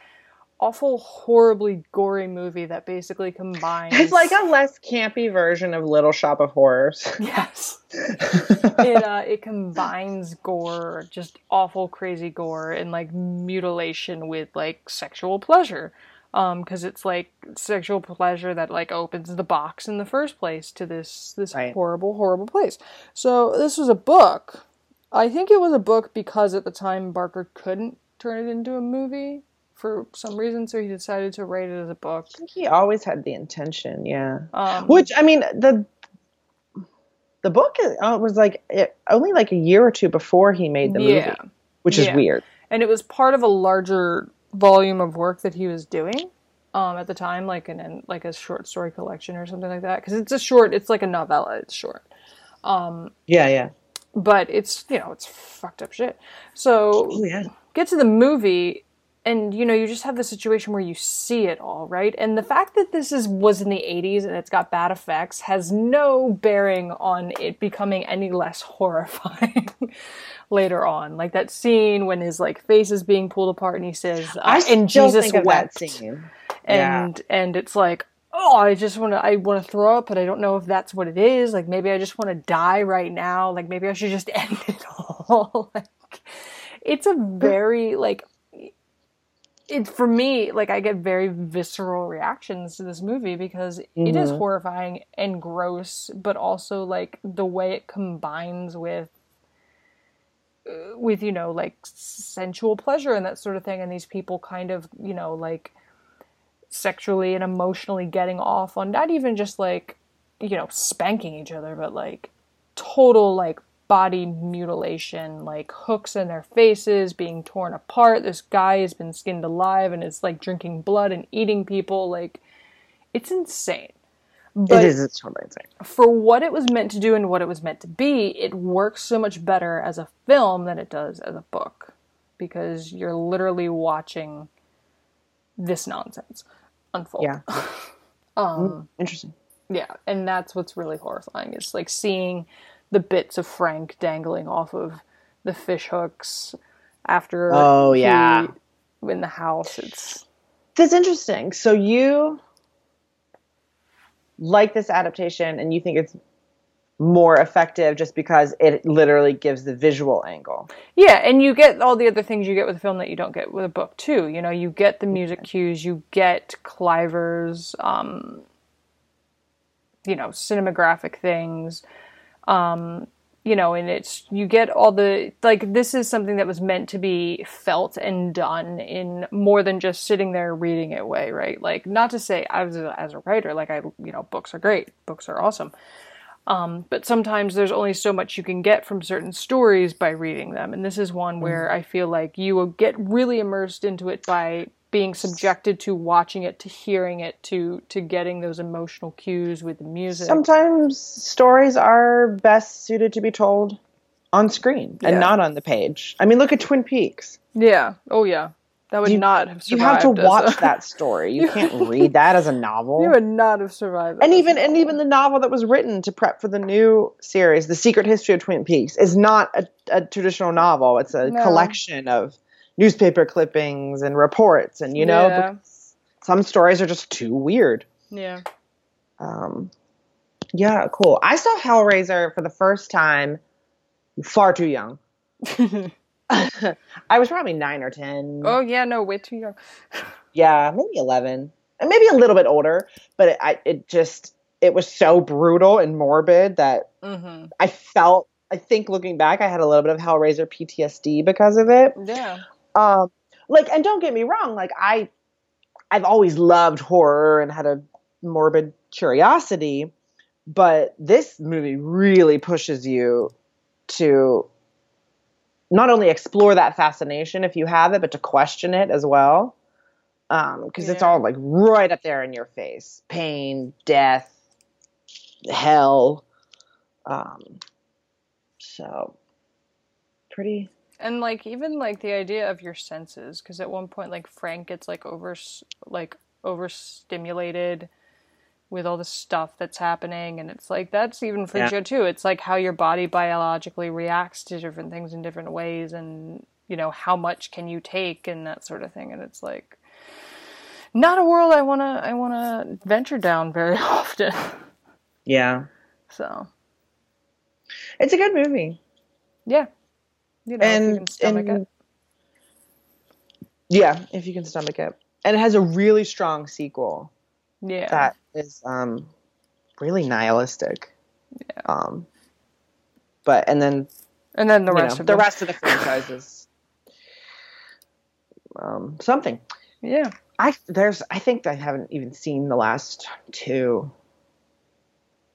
awful, horribly gory movie that basically combines. It's like a less campy version of Little Shop of Horrors. Yes. it uh, it combines gore, just awful, crazy gore, and like mutilation with like sexual pleasure. Um, because it's like sexual pleasure that like opens the box in the first place to this this Right. horrible, horrible place. So this was a book. I think it was a book because at the time Barker couldn't turn it into a movie for some reason, so he decided to write it as a book. I think he always had the intention, yeah. Um, Which I mean, the the book is, uh, was like it, only like a year or two before he made the yeah. movie, which is Yeah. weird. and it was part of a larger volume of work that he was doing um, at the time, like an, an like a short story collection or something like that. Because it's a short, it's like a novella. It's short, Yeah, yeah. but it's you know it's fucked up shit. So Oh yeah. get to the movie and you know you just have the situation where you see it all right? And the fact that this is was in the 80s and it's got bad effects has no bearing on it becoming any less horrifying later on. Like that scene when his like face is being pulled apart and he says uh, I and jesus wept that scene. Yeah. and and it's like oh i just want to i want to throw up but i don't know if that's what it is. Like maybe i just want to die right now. Like maybe i should just end it all. Like it's a very like it for me like i get very visceral reactions to this movie because it is Mhm. horrifying and gross but also like the way it combines with uh, with you know like sensual pleasure and that sort of thing and these people kind of you know like sexually and emotionally getting off on not even just like you know spanking each other but like total like body mutilation like hooks in their faces being torn apart this guy has been skinned alive and is like drinking blood and eating people like it's insane but it is it's totally insane. for what it was meant to do and what it was meant to be, it works so much better as a film than it does as a book because you're literally watching this nonsense unfold. Yeah. Um, Interesting. yeah, and that's what's really horrifying. It's like seeing the bits of Frank dangling off of the fish hooks after Oh, yeah. in the house. It's That's interesting. So you like this adaptation and you think it's more effective just because it literally gives the visual angle. Yeah, and you get all the other things you get with a film that you don't get with a book too. You know, you get the music cues, you get Cliver's, um, you know, cinematographic things, um, you know, and it's you get all the like. This is something that was meant to be felt and done in more than just sitting there reading it way, right? Like, not to say as a, as a writer, like I, you know, books are great, books are awesome. Um, but sometimes there's only so much you can get from certain stories by reading them. And this is one where I feel like you will get really immersed into it by being subjected to watching it, to hearing it, to to getting those emotional cues with the music. Sometimes stories are best suited to be told on screen and not on the page. I mean, look at Twin Peaks. yeah. Oh yeah. That would You- not have You have to watch a- that story. You can't read that as a novel. You would not have survived. and even and even the novel that was written to prep for the new series, The Secret History of Twin Peaks, is not a, a traditional novel. It's a No. collection of newspaper clippings and reports, and you know, Yeah. some stories are just too weird. yeah. Um, yeah, cool. I saw Hellraiser for the first time far too young. I was probably nine or ten. oh yeah. No, way too young. Yeah, maybe eleven, and maybe a little bit older. But it, I, it just it was so brutal and morbid that hmm I felt I think looking back, I had a little bit of Hellraiser PTSD because of it. Yeah. Um, like, and don't get me wrong, like I, I've always loved horror and had a morbid curiosity, but this movie really pushes you to not only explore that fascination if you have it, but to question it as well. Um, because it's all like right up there in your face: pain, death, hell. Um, so pretty. And like even like the idea of your senses, because at one point like Frank gets like over like overstimulated with all the stuff that's happening, and it's like that's even freaks Yeah. out too. It's like how your body biologically reacts to different things in different ways, and you know how much can you take and that sort of thing. And it's like not a world I wanna I wanna venture down very often. Yeah, so it's a good movie. yeah, you know if you and, can stomach and it. yeah, if you can stomach it, and it has a really strong sequel Yeah. that is um really nihilistic. Yeah. Um, but and then and then the rest know, of the rest of the franchise is um something. Yeah. I there's I think I haven't even seen the last two.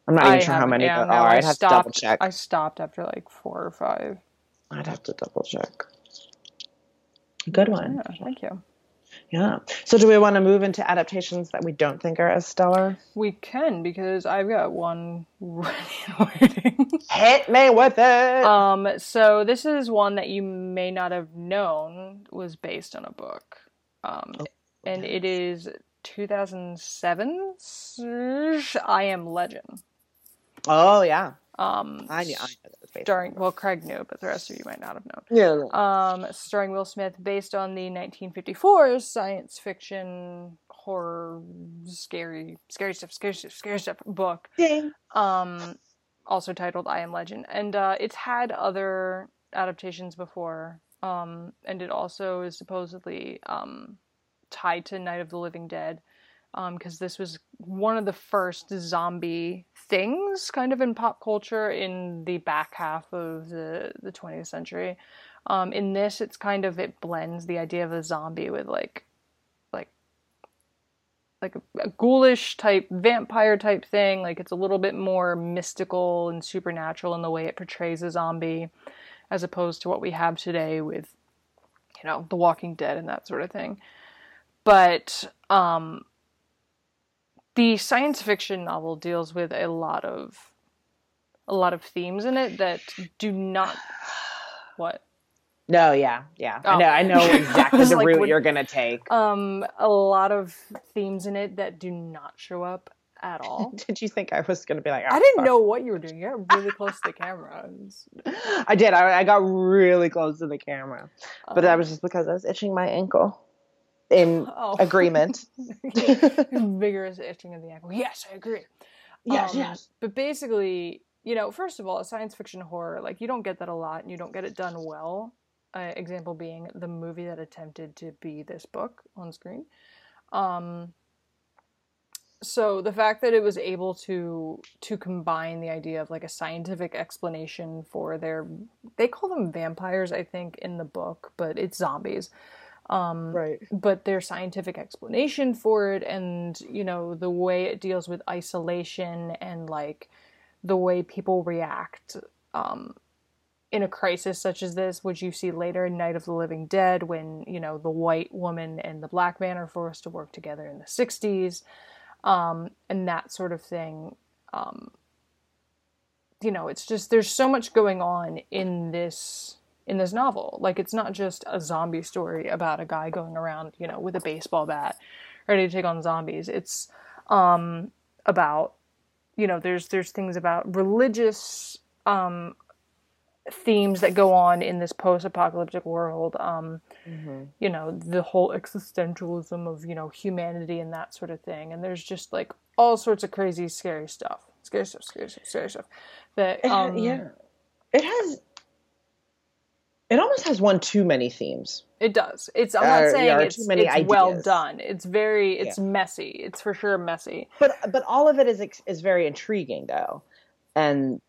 I'm not even I sure how many yeah, there no, are. I I'd have stopped, to double check. I stopped after like four or five. I'd have to double check. Good one. Yeah, thank you. Yeah. So do we want to move into adaptations that we don't think are as stellar? We can because I've got one ready waiting. Hit me with it. um, so this is one that you may not have known was based on a book. Um, Oh, and it is 2007's I Am Legend. oh yeah. Um, I. I knew that was based. starring well, Craig knew, but the rest of you might not have known. Yeah. um, starring Will Smith, based on the 1954 science fiction horror, scary, scary stuff, scary stuff, scary stuff book. Ding. Um, also titled "I Am Legend," and uh, it's had other adaptations before. Um, and it also is supposedly um, tied to Night of the Living Dead. Because this was one of the first zombie things, kind of in pop culture, in the back half of the the 20th century. Um, in this, it's kind of it blends the idea of a zombie with like, like, like a, a ghoulish type vampire type thing. Like it's a little bit more mystical and supernatural in the way it portrays a zombie, as opposed to what we have today with, you know, The Walking Dead and that sort of thing. But um, the science fiction novel deals with a lot of a lot of themes in it that do not what No, yeah, yeah. I Oh. know. I know exactly was the like, route what- you're gonna take. um a lot of themes in it that do not show up at all. Did you think I was gonna be like? I "Oh, didn't fuck." know what you were doing. You got really close to the camera. I did. I, I got really close to the camera, but that um, was just because I was itching my ankle. In oh. agreement. vigorous itching of the ankle. Yes, I agree. yes, Um, yes. But basically, you know, first of all, a science fiction horror, like you don't get that a lot, and you don't get it done well. Uh, example being the movie that attempted to be this book on screen. Um, so the fact that it was able to to combine the idea of like a scientific explanation for their they call them vampires i think in the book but it's zombies um, Right. but their scientific explanation for it and you know the way it deals with isolation and like the way people react um, in a crisis such as this which you see later in night of the living dead when you know the white woman and the black man are forced to work together in the 60s um, and that sort of thing um, you know it's just there's so much going on in this in this novel like it's not just a zombie story about a guy going around you know with a baseball bat ready to take on zombies it's um about you know there's there's things about religious um themes that go on in this post-apocalyptic world um Mhm. you know the whole existentialism of you know humanity and that sort of thing and there's just like all sorts of crazy scary stuff scary stuff scary stuff scary stuff that um yeah. It has. It almost has one too many themes. It does. It's. I'm not there saying it's, too many it's well done. It's very. It's messy. It's for sure messy. But but all of it is is very intriguing though, and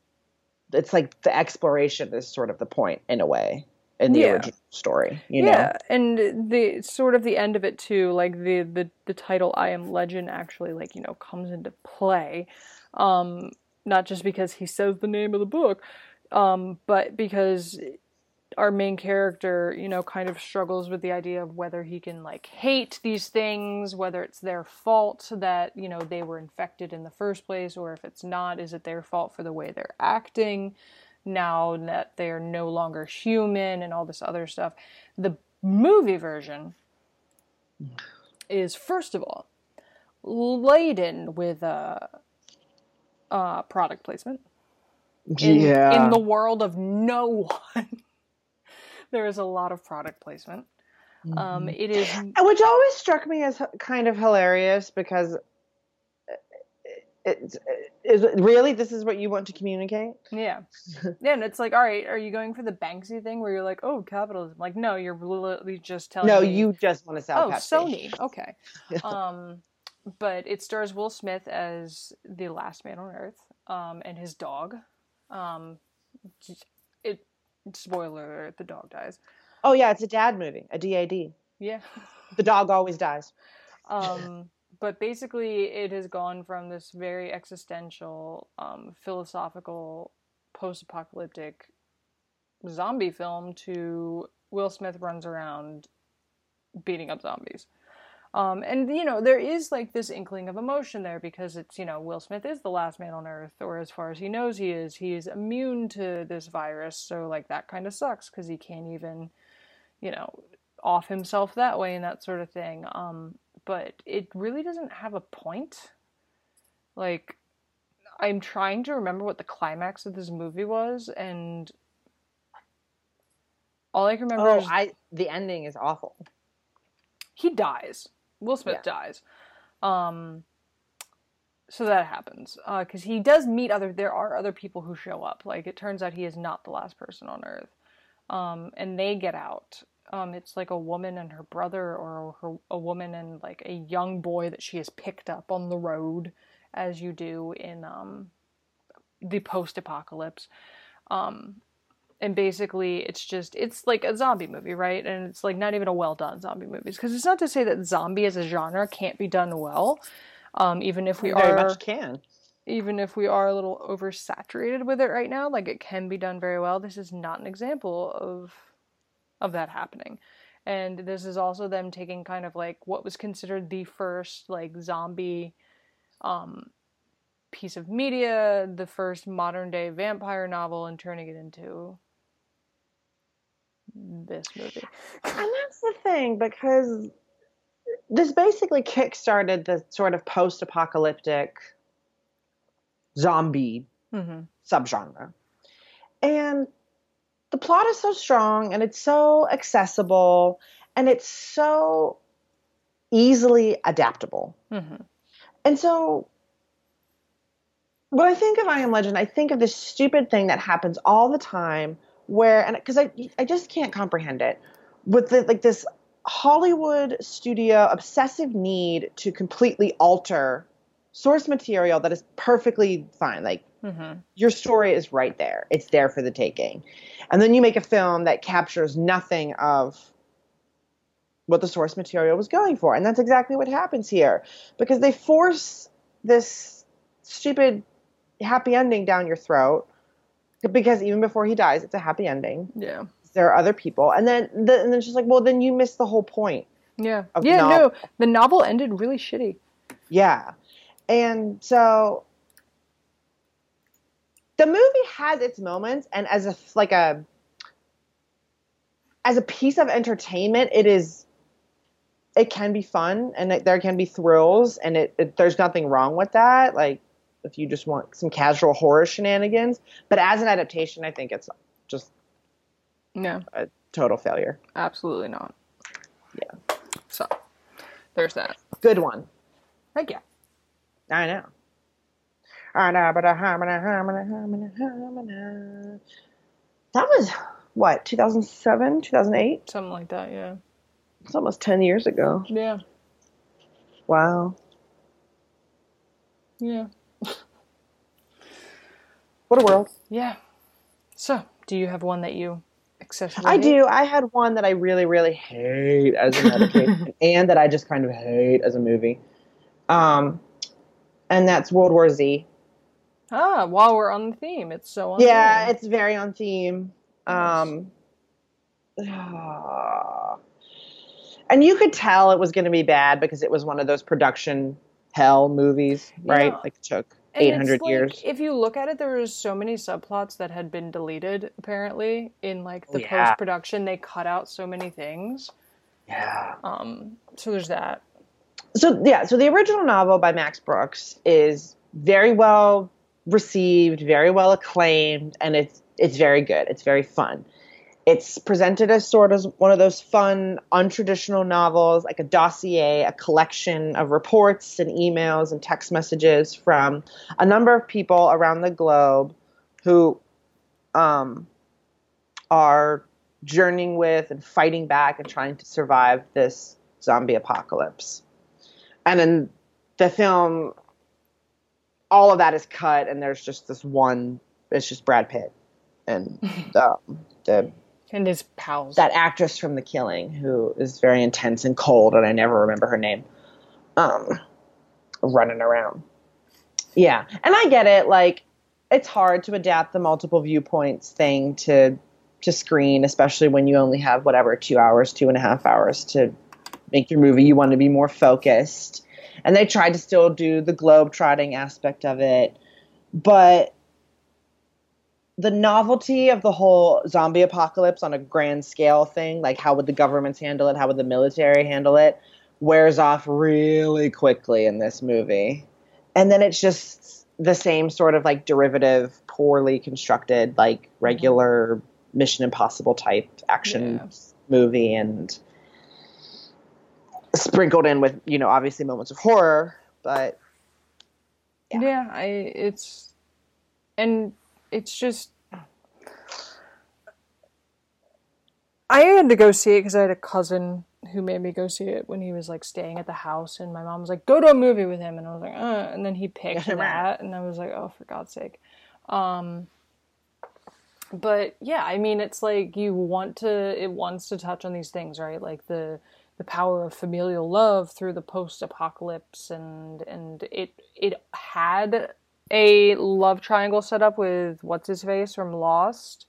it's like the exploration is sort of the point in a way in the Yeah. original story. You know, yeah, and the sort of the end of it too, like the the the title "I Am Legend" actually like you know comes into play, um, not just because he says the name of the book, um, but because our main character, you know, kind of struggles with the idea of whether he can like hate these things, whether it's their fault that you know they were infected in the first place, or if it's not, is it their fault for the way they're acting? now that they're no longer human and all this other stuff. The movie version is, first of all, laden with uh, uh, product placement. In, yeah. in the world of no one, there is a lot of product placement. Um, it is which always struck me as kind of hilarious because it's is it really this is what you want to communicate Yeah. Yeah, and it's like, all right, are you going for the Banksy thing where you're like, oh, capitalism? Like, no, you're literally just telling no me. you just want to sell Oh, Pepsi. Sony. Okay. Um, but it stars Will Smith as the last man on Earth, um, and his dog. Um, it spoiler alert: the dog dies. oh yeah it's a dad movie a dad Yeah. the dog always dies um, but basically, it has gone from this very existential, um, philosophical, post-apocalyptic zombie film to Will Smith runs around beating up zombies. Um, and you know there is like this inkling of emotion there because it's you know Will Smith is the last man on Earth, or as far as he knows he is. He is immune to this virus, so like that kind of sucks because he can't even, you know, off himself that way and that sort of thing. Um, but it really doesn't have a point. Like, I'm trying to remember what the climax of this movie was, and all I can remember oh is i the ending is awful he dies. Will Smith Yeah. dies. Um, so that happens because he does meet other. There are other people who show up. Like it turns out, he is not the last person on Earth, um, and they get out. Um, it's like a woman and her brother, or her, a woman and like a young boy that she has picked up on the road, as you do in um, the post-apocalypse. Um, and basically it's just it's like a zombie movie right? And it's like not even a well done zombie movie. Because it's not to say that zombie as a genre can't be done well um, even if we very are much can. even if we are a little oversaturated with it right now like it can be done very well. This is not an example of of that happening. And this is also them taking kind of like what was considered the first like zombie um piece of media the first modern day vampire novel and turning it into this movie and that's the thing because this basically kickstarted the sort of post-apocalyptic zombie mm-hmm. subgenre. And the plot is so strong and it's so accessible and it's so easily adaptable. Mm-hmm. And so when I think of I Am Legend, I think of this stupid thing that happens all the time where and because I I just can't comprehend it with the, like this Hollywood studio obsessive need to completely alter source material that is perfectly fine. Like Mm-hmm. your story is right there. It's there for the taking. And then you make a film that captures nothing of what the source material was going for. And that's exactly what happens here. Because they force this stupid happy ending down your throat. Because even before he dies, it's a happy ending. Yeah. There are other people. And then the, and then she's like, well, then you missed the whole point. Yeah. Yeah, novel. no. The novel ended really shitty. Yeah. And so the movie has its moments and as a like a as a piece of entertainment it is it can be fun and it, there can be thrills and it, it there's nothing wrong with that like if you just want some casual horror shenanigans but as an adaptation i think it's just No, a total failure absolutely not. Yeah. So, there's that. good one Thank you. i know that was what 2007 2008 Something like that, yeah. it's almost 10 years ago Yeah. wow Yeah. What a world Yeah. So, do you have one that you? I do. I had one that I really, really hate as a medication, and that I just kind of hate as a movie. Um, and that's World War Z. Ah, while we're on the theme, it's so on. Yeah, theme. it's very on theme. Um, and you could tell it was going to be bad because it was one of those production hell movies, right? Yeah. Like it took It's 800 like, years. If you look at it, there was so many subplots that had been deleted. Apparently, in like Oh, the yeah. post production, they cut out so many things. Yeah. Um, so there's that. So yeah, so the original novel by Max Brooks is very well received, very well acclaimed, and it's it's very good. It's very fun. It's presented as sort of one of those fun, untraditional novels, like a dossier, a collection of reports and emails and text messages from a number of people around the globe who um, are journeying with and fighting back and trying to survive this zombie apocalypse. And in the film, all of that is cut, and there's just this one. It's just Brad Pitt and um, the And his pals. that actress from The Killing, who is very intense and cold, and I never remember her name, um, running around. Yeah, and I get it. Like, it's hard to adapt the multiple viewpoints thing to to screen, especially when you only have whatever two hours, two and a half hours to make your movie. You want to be more focused, and they tried to still do the globe trotting aspect of it, but the novelty of the whole zombie apocalypse on a grand scale thing, like how would the governments handle it, how would the military handle it, wears off really quickly in this movie. And then it's just the same sort of like derivative, poorly constructed, like mm-hmm. regular Mission Impossible type action Yeah. movie and sprinkled in with, you know, obviously moments of horror, but yeah. Yeah. I it's and it's just I had to go see it because I had a cousin who made me go see it when he was like staying at the house, and my mom was like, "Go to a movie with him," and I was like, uh, and then he picked that, and I was like, "Oh, for God's sake." Um, but yeah, I mean, it's like you want to, it wants to touch on these things, right? Like the the power of familial love through the post-apocalypse, and and it it had a love triangle set up with what's his face from Lost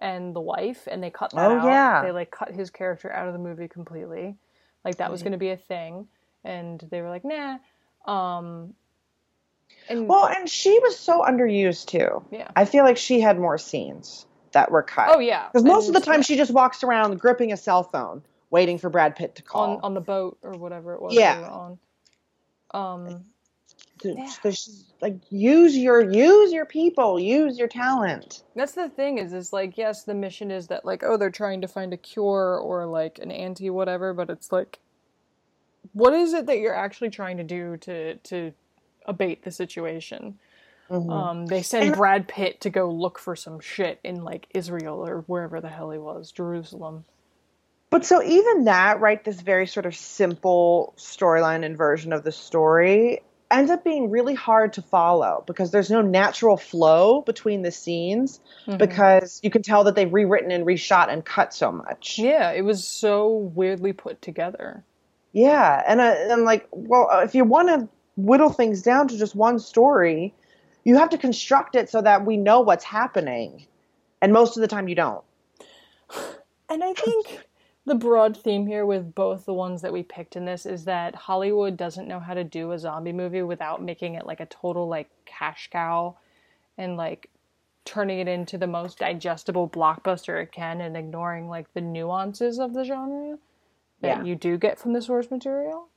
and the wife, and they cut that Oh, out. yeah. They like cut his character out of the movie completely. Like that was going to be a thing, and they were like, nah. Um, and Well, and she was so underused too. Yeah. I feel like she had more scenes that were cut. oh yeah, Because most of the And- time she just walks around gripping a cell phone, waiting for Brad Pitt to call. on on the boat or whatever it was Yeah. they were on. Um, yeah. she's like, use your use your people, use your talent. that's the thing is, is like yes, the mission is that like oh they're trying to find a cure or like an anti whatever, but it's like, what is it that you're actually trying to do to to abate the situation? Mhm. Um, they send And- Brad Pitt to go look for some shit in like Israel or wherever the hell he was, Jerusalem. But so even that, right, this very sort of simple storyline and version of the story ends up being really hard to follow because there's no natural flow between the scenes Mhm. because you can tell that they've rewritten and reshot and cut so much. Yeah, it was so weirdly put together. Yeah, and I, and like, well, uh, if you want to whittle things down to just one story, you have to construct it so that we know what's happening, and most of the time you don't. And I think the broad theme here with both the ones that we picked in this is that Hollywood doesn't know how to do a zombie movie without making it like a total like cash cow and like turning it into the most digestible blockbuster it can and ignoring like the nuances of the genre that Yeah. you do get from the source material.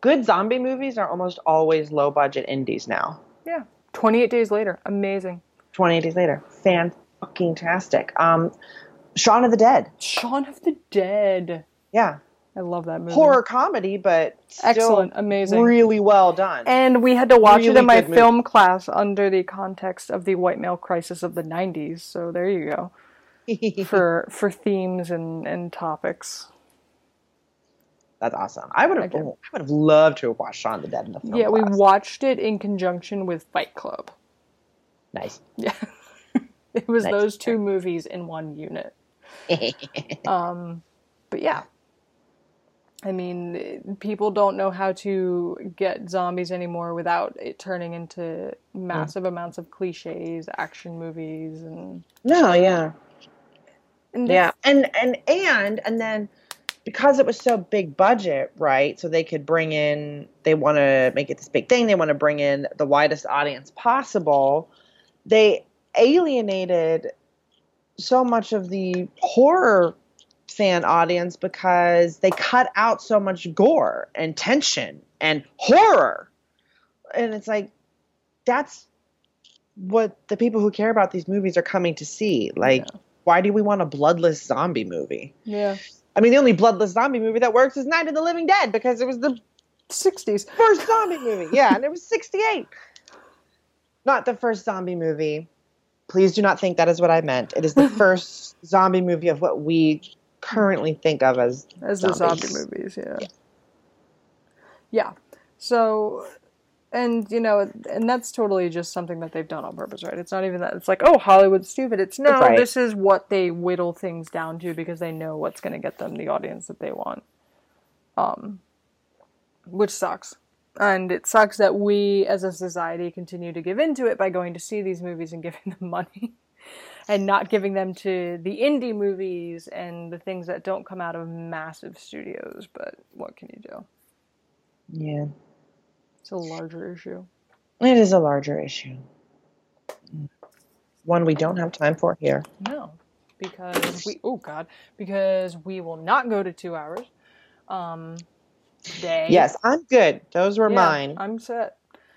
Good zombie movies are almost always low budget indies now. Yeah. 28 days later. Amazing. 28 days later, fan fucking tastic. Um, Shaun of the Dead, Shaun of the Dead. yeah, I love that movie. horror comedy, but still Excellent. Amazing. really well done. And we had to watch it in my movie. film class under the context of the white male crisis of the 90s. So there you go for for themes and, and topics. That's awesome. I would have, Okay. I would have loved to have watched Shaun of the Dead in the film. yeah, we watched it in conjunction with Fight Club. nice. Yeah. It was That's those two movies in one unit. Um, but yeah. I mean, people don't know how to get zombies anymore without it turning into massive amounts of cliches, action movies, and, no, yeah. and Yeah, and and and and then because it was so big budget, right? So they could bring in. They want to make it this big thing. They want to bring in the widest audience possible. They alienated so much of the horror fan audience because they cut out so much gore and tension and horror, and it's like that's what the people who care about these movies are coming to see. Like Yeah. why do we want a bloodless zombie movie? yeah, I mean, the only bloodless zombie movie that works is Night of the Living Dead because it was the sixties. first zombie movie. Yeah, and it was 68. Not the first zombie movie. Please do not think that is what I meant. It is the first zombie movie of what we currently think of as as the zombie movies, yeah. Yeah. Yeah. So and you know, and that's totally just something that they've done on purpose, right? It's not even that it's like, oh, Hollywood's stupid. It's no, Right. this is what they whittle things down to because they know what's going to get them the audience that they want. Um which sucks. And it sucks that we as a society continue to give into it by going to see these movies and giving them money. and not giving them to the indie movies and the things that don't come out of massive studios. But what can you do? Yeah. It's a larger issue. It is a larger issue. One we don't have time for here. No, because we oh god, because we will not go to two hours. Um, today. Yes, I'm good. Those were Yeah, mine. I'm set.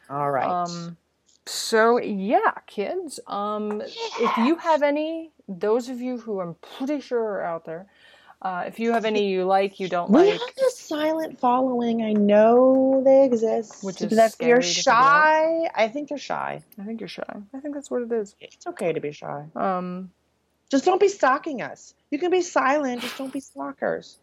All right. Um, so yeah, kids. Um, if you have any, those of you who I'm pretty sure are out there, uh, if you have any you like, you don't we like, We have a silent following. I know they exist. Which is if you're scary to think about. shy, I think you're shy. I think you're shy. I think that's what it is. It's okay to be shy. Um, Just don't be stalking us. You can be silent, just don't be stalkers.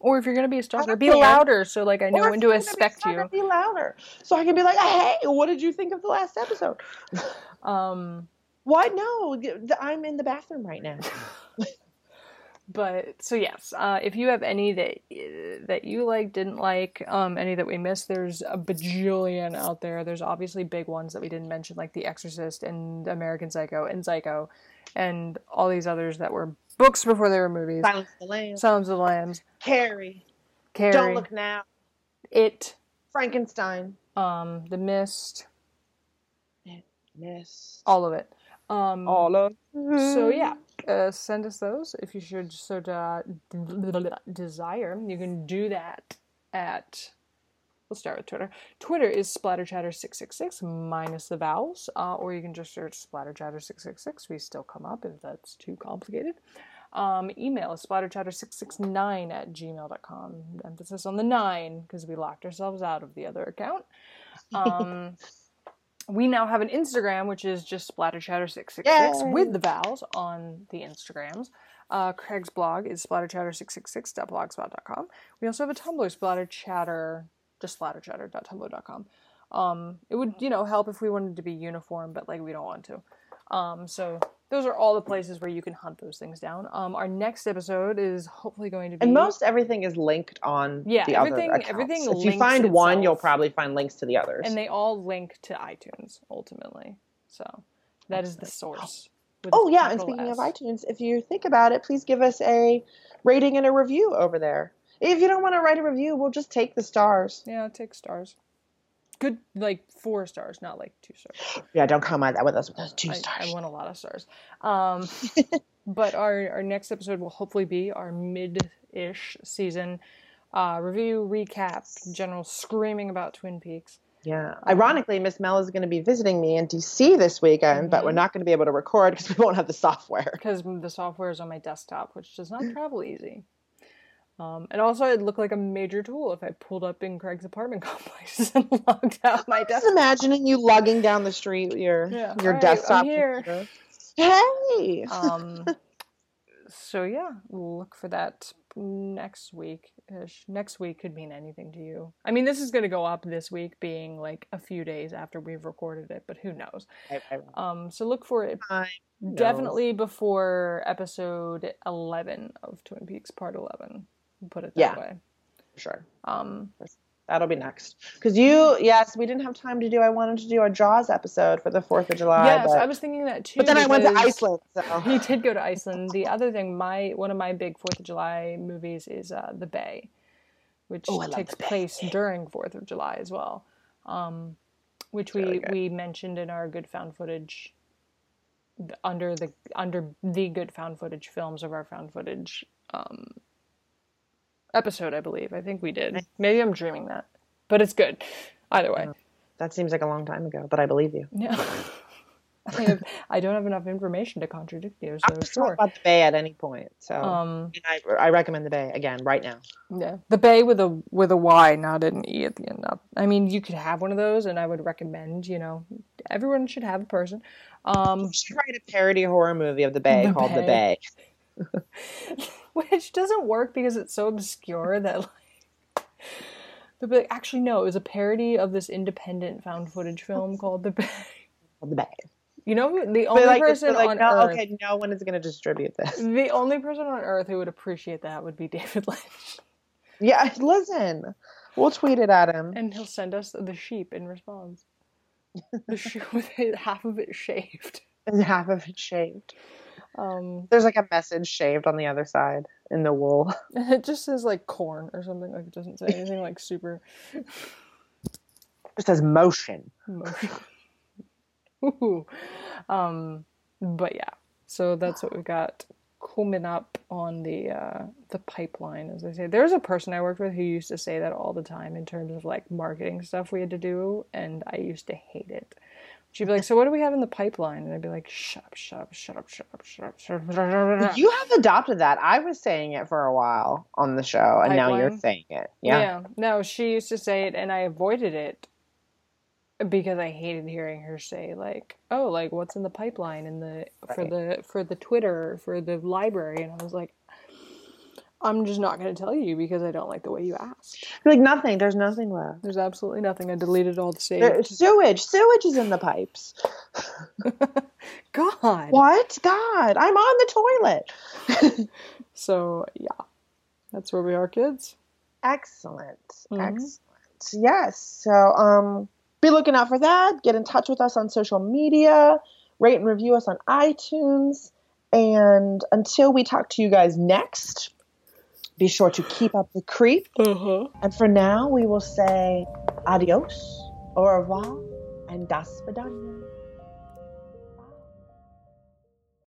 Or if you're gonna be a stalker, be louder so like I know Or when to be expect stalker, you. Be louder, so I can be like, "Hey, what did you think of the last episode?" Um, Why? No, I'm in the bathroom right now. but so yes, uh, if you have any that that you like, didn't like, um, any that we missed, there's a bajillion out there. There's obviously big ones that we didn't mention, like The Exorcist and American Psycho and Psycho, and all these others that were books before they were movies. Silence of the Lambs. Silence of the Lambs, Carrie. Carrie, Don't look now. It, Frankenstein. um, The Mist, Miss. all of it. Um, All of. So yeah, uh, send us those if you should so de- desire. You can do that at. We'll start with Twitter. Twitter is splatterchatter666 minus the vowels, uh, or you can just search splatterchatter666. We still come up if that's too complicated. Um, email is splatterchatter669 at gmail.com. Emphasis on the nine because we locked ourselves out of the other account. Um, we now have an Instagram, which is just splatterchatter666 Yay. with the vowels on the Instagrams. Uh, Craig's blog is splatterchatter666.blogspot.com. We also have a Tumblr, splatterchatter, just splatterchatter.tumblr.com. Um, it would, you know, help if we wanted to be uniform, but like we don't want to. Um, so those are all the places where you can hunt those things down. Um, our next episode is hopefully going to be And most everything is linked on Yeah, the everything- other accounts. everything If you find one, you'll probably find links to the others. and they all link to iTunes ultimately. So that is the source. oh yeah, and speaking of iTunes, if you think about it, please give us a rating and a review over there. If you don't want to write a review, we'll just take the stars. yeah, take stars. Good, like four stars, not like two stars. Yeah, don't come at that with us with those two I, stars. I want a lot of stars. Um, but our our next episode will hopefully be our mid-ish season uh, review, recap, general screaming about Twin Peaks. Yeah. Ironically, Miss Mel is going to be visiting me in DC this weekend, but we're not going to be able to record because we won't have the software. because the software is on my desktop, which does not travel easy. Um, and also, it'd look like a major tool if I pulled up in Craig's apartment complex and logged out my Just desktop. imagining you lugging down the street your Yeah. your right, desktop. here. computer. Hey. Um, so yeah, look for that next week. ish. Next week could mean anything to you. I mean, this is going to go up this week, being like a few days after we've recorded it, but who knows? I, I, Um, so look for it definitely before episode 11 of Twin Peaks Part 11. Put it that Yeah. way. sure. Um, That'll be next. Because you, yes, we didn't have time to do. I wanted to do a Jaws episode for the Fourth of July. yes, but, I was thinking that too. but then I went to Iceland. So He did go to Iceland. The other thing, my one of my big Fourth of July movies is uh, The Bay, which Oh, takes Bay. place during Fourth of July as well. Um, which we really we mentioned in our good found footage under the under the good found footage films of our found footage um, episode, I believe. I think we did. Maybe I'm dreaming that, but it's good either way. that seems like a long time ago, but I believe you. Yeah. I, have, I don't have enough information to contradict you, so Just talk sure. about the Bay at any point. So Um, I, I recommend the Bay again right now. Yeah, the Bay with a with a Y, not an E at the end. Not, I mean, you could have one of those, and I would recommend. You know, everyone should have a person. Um, You should write a parody horror movie of the Bay The called The Bay. Which doesn't work because it's so obscure that like they'll be like, actually no, it was a parody of this independent found footage film called The. Called The Bay. You know, the only like, person like, on no, earth, okay, no one is going to distribute this. the only person on earth who would appreciate that would be David Lynch, Yeah, listen, we'll tweet it at him. and he'll send us the sheep in response. The sheep with half of it shaved. And half of it shaved. Um, There's like a message shaved on the other side in the wool. It just says like corn or something. Like it doesn't say anything like super It says motion. emotional. Ooh. um, but yeah, so that's what we've got coming up on the uh, the pipeline, as they say. There's a person I worked with who used to say that all the time in terms of like marketing stuff we had to do, and I used to hate it. She'd be like, "So what do we have in the pipeline?" And I'd be like, "Shut up, shut up, shut up, shut up, shut up, shut up." Shut up. You have adopted that. I was saying it for a while on the show, and now you're saying it. Yeah. yeah. No, she used to say it, and I avoided it because I hated hearing her say like, "Oh, like what's in the pipeline in the for the for the Twitter for the library," and I was like, "I'm just not going to tell you because I don't like the way you asked." Like nothing. There's nothing left. There's absolutely nothing. I deleted all the There, saves. sewage. Sewage is in the pipes. God. What? God, I'm on the toilet. So yeah, that's where we are, kids. Excellent. Mhm. Excellent. Yes. So um be looking out for that. Get in touch with us on social media. Rate and review us on iTunes. And until we talk to you guys next, be sure to keep up the creep. Uh huh. And for now, we will say adios, au revoir, and das vidania.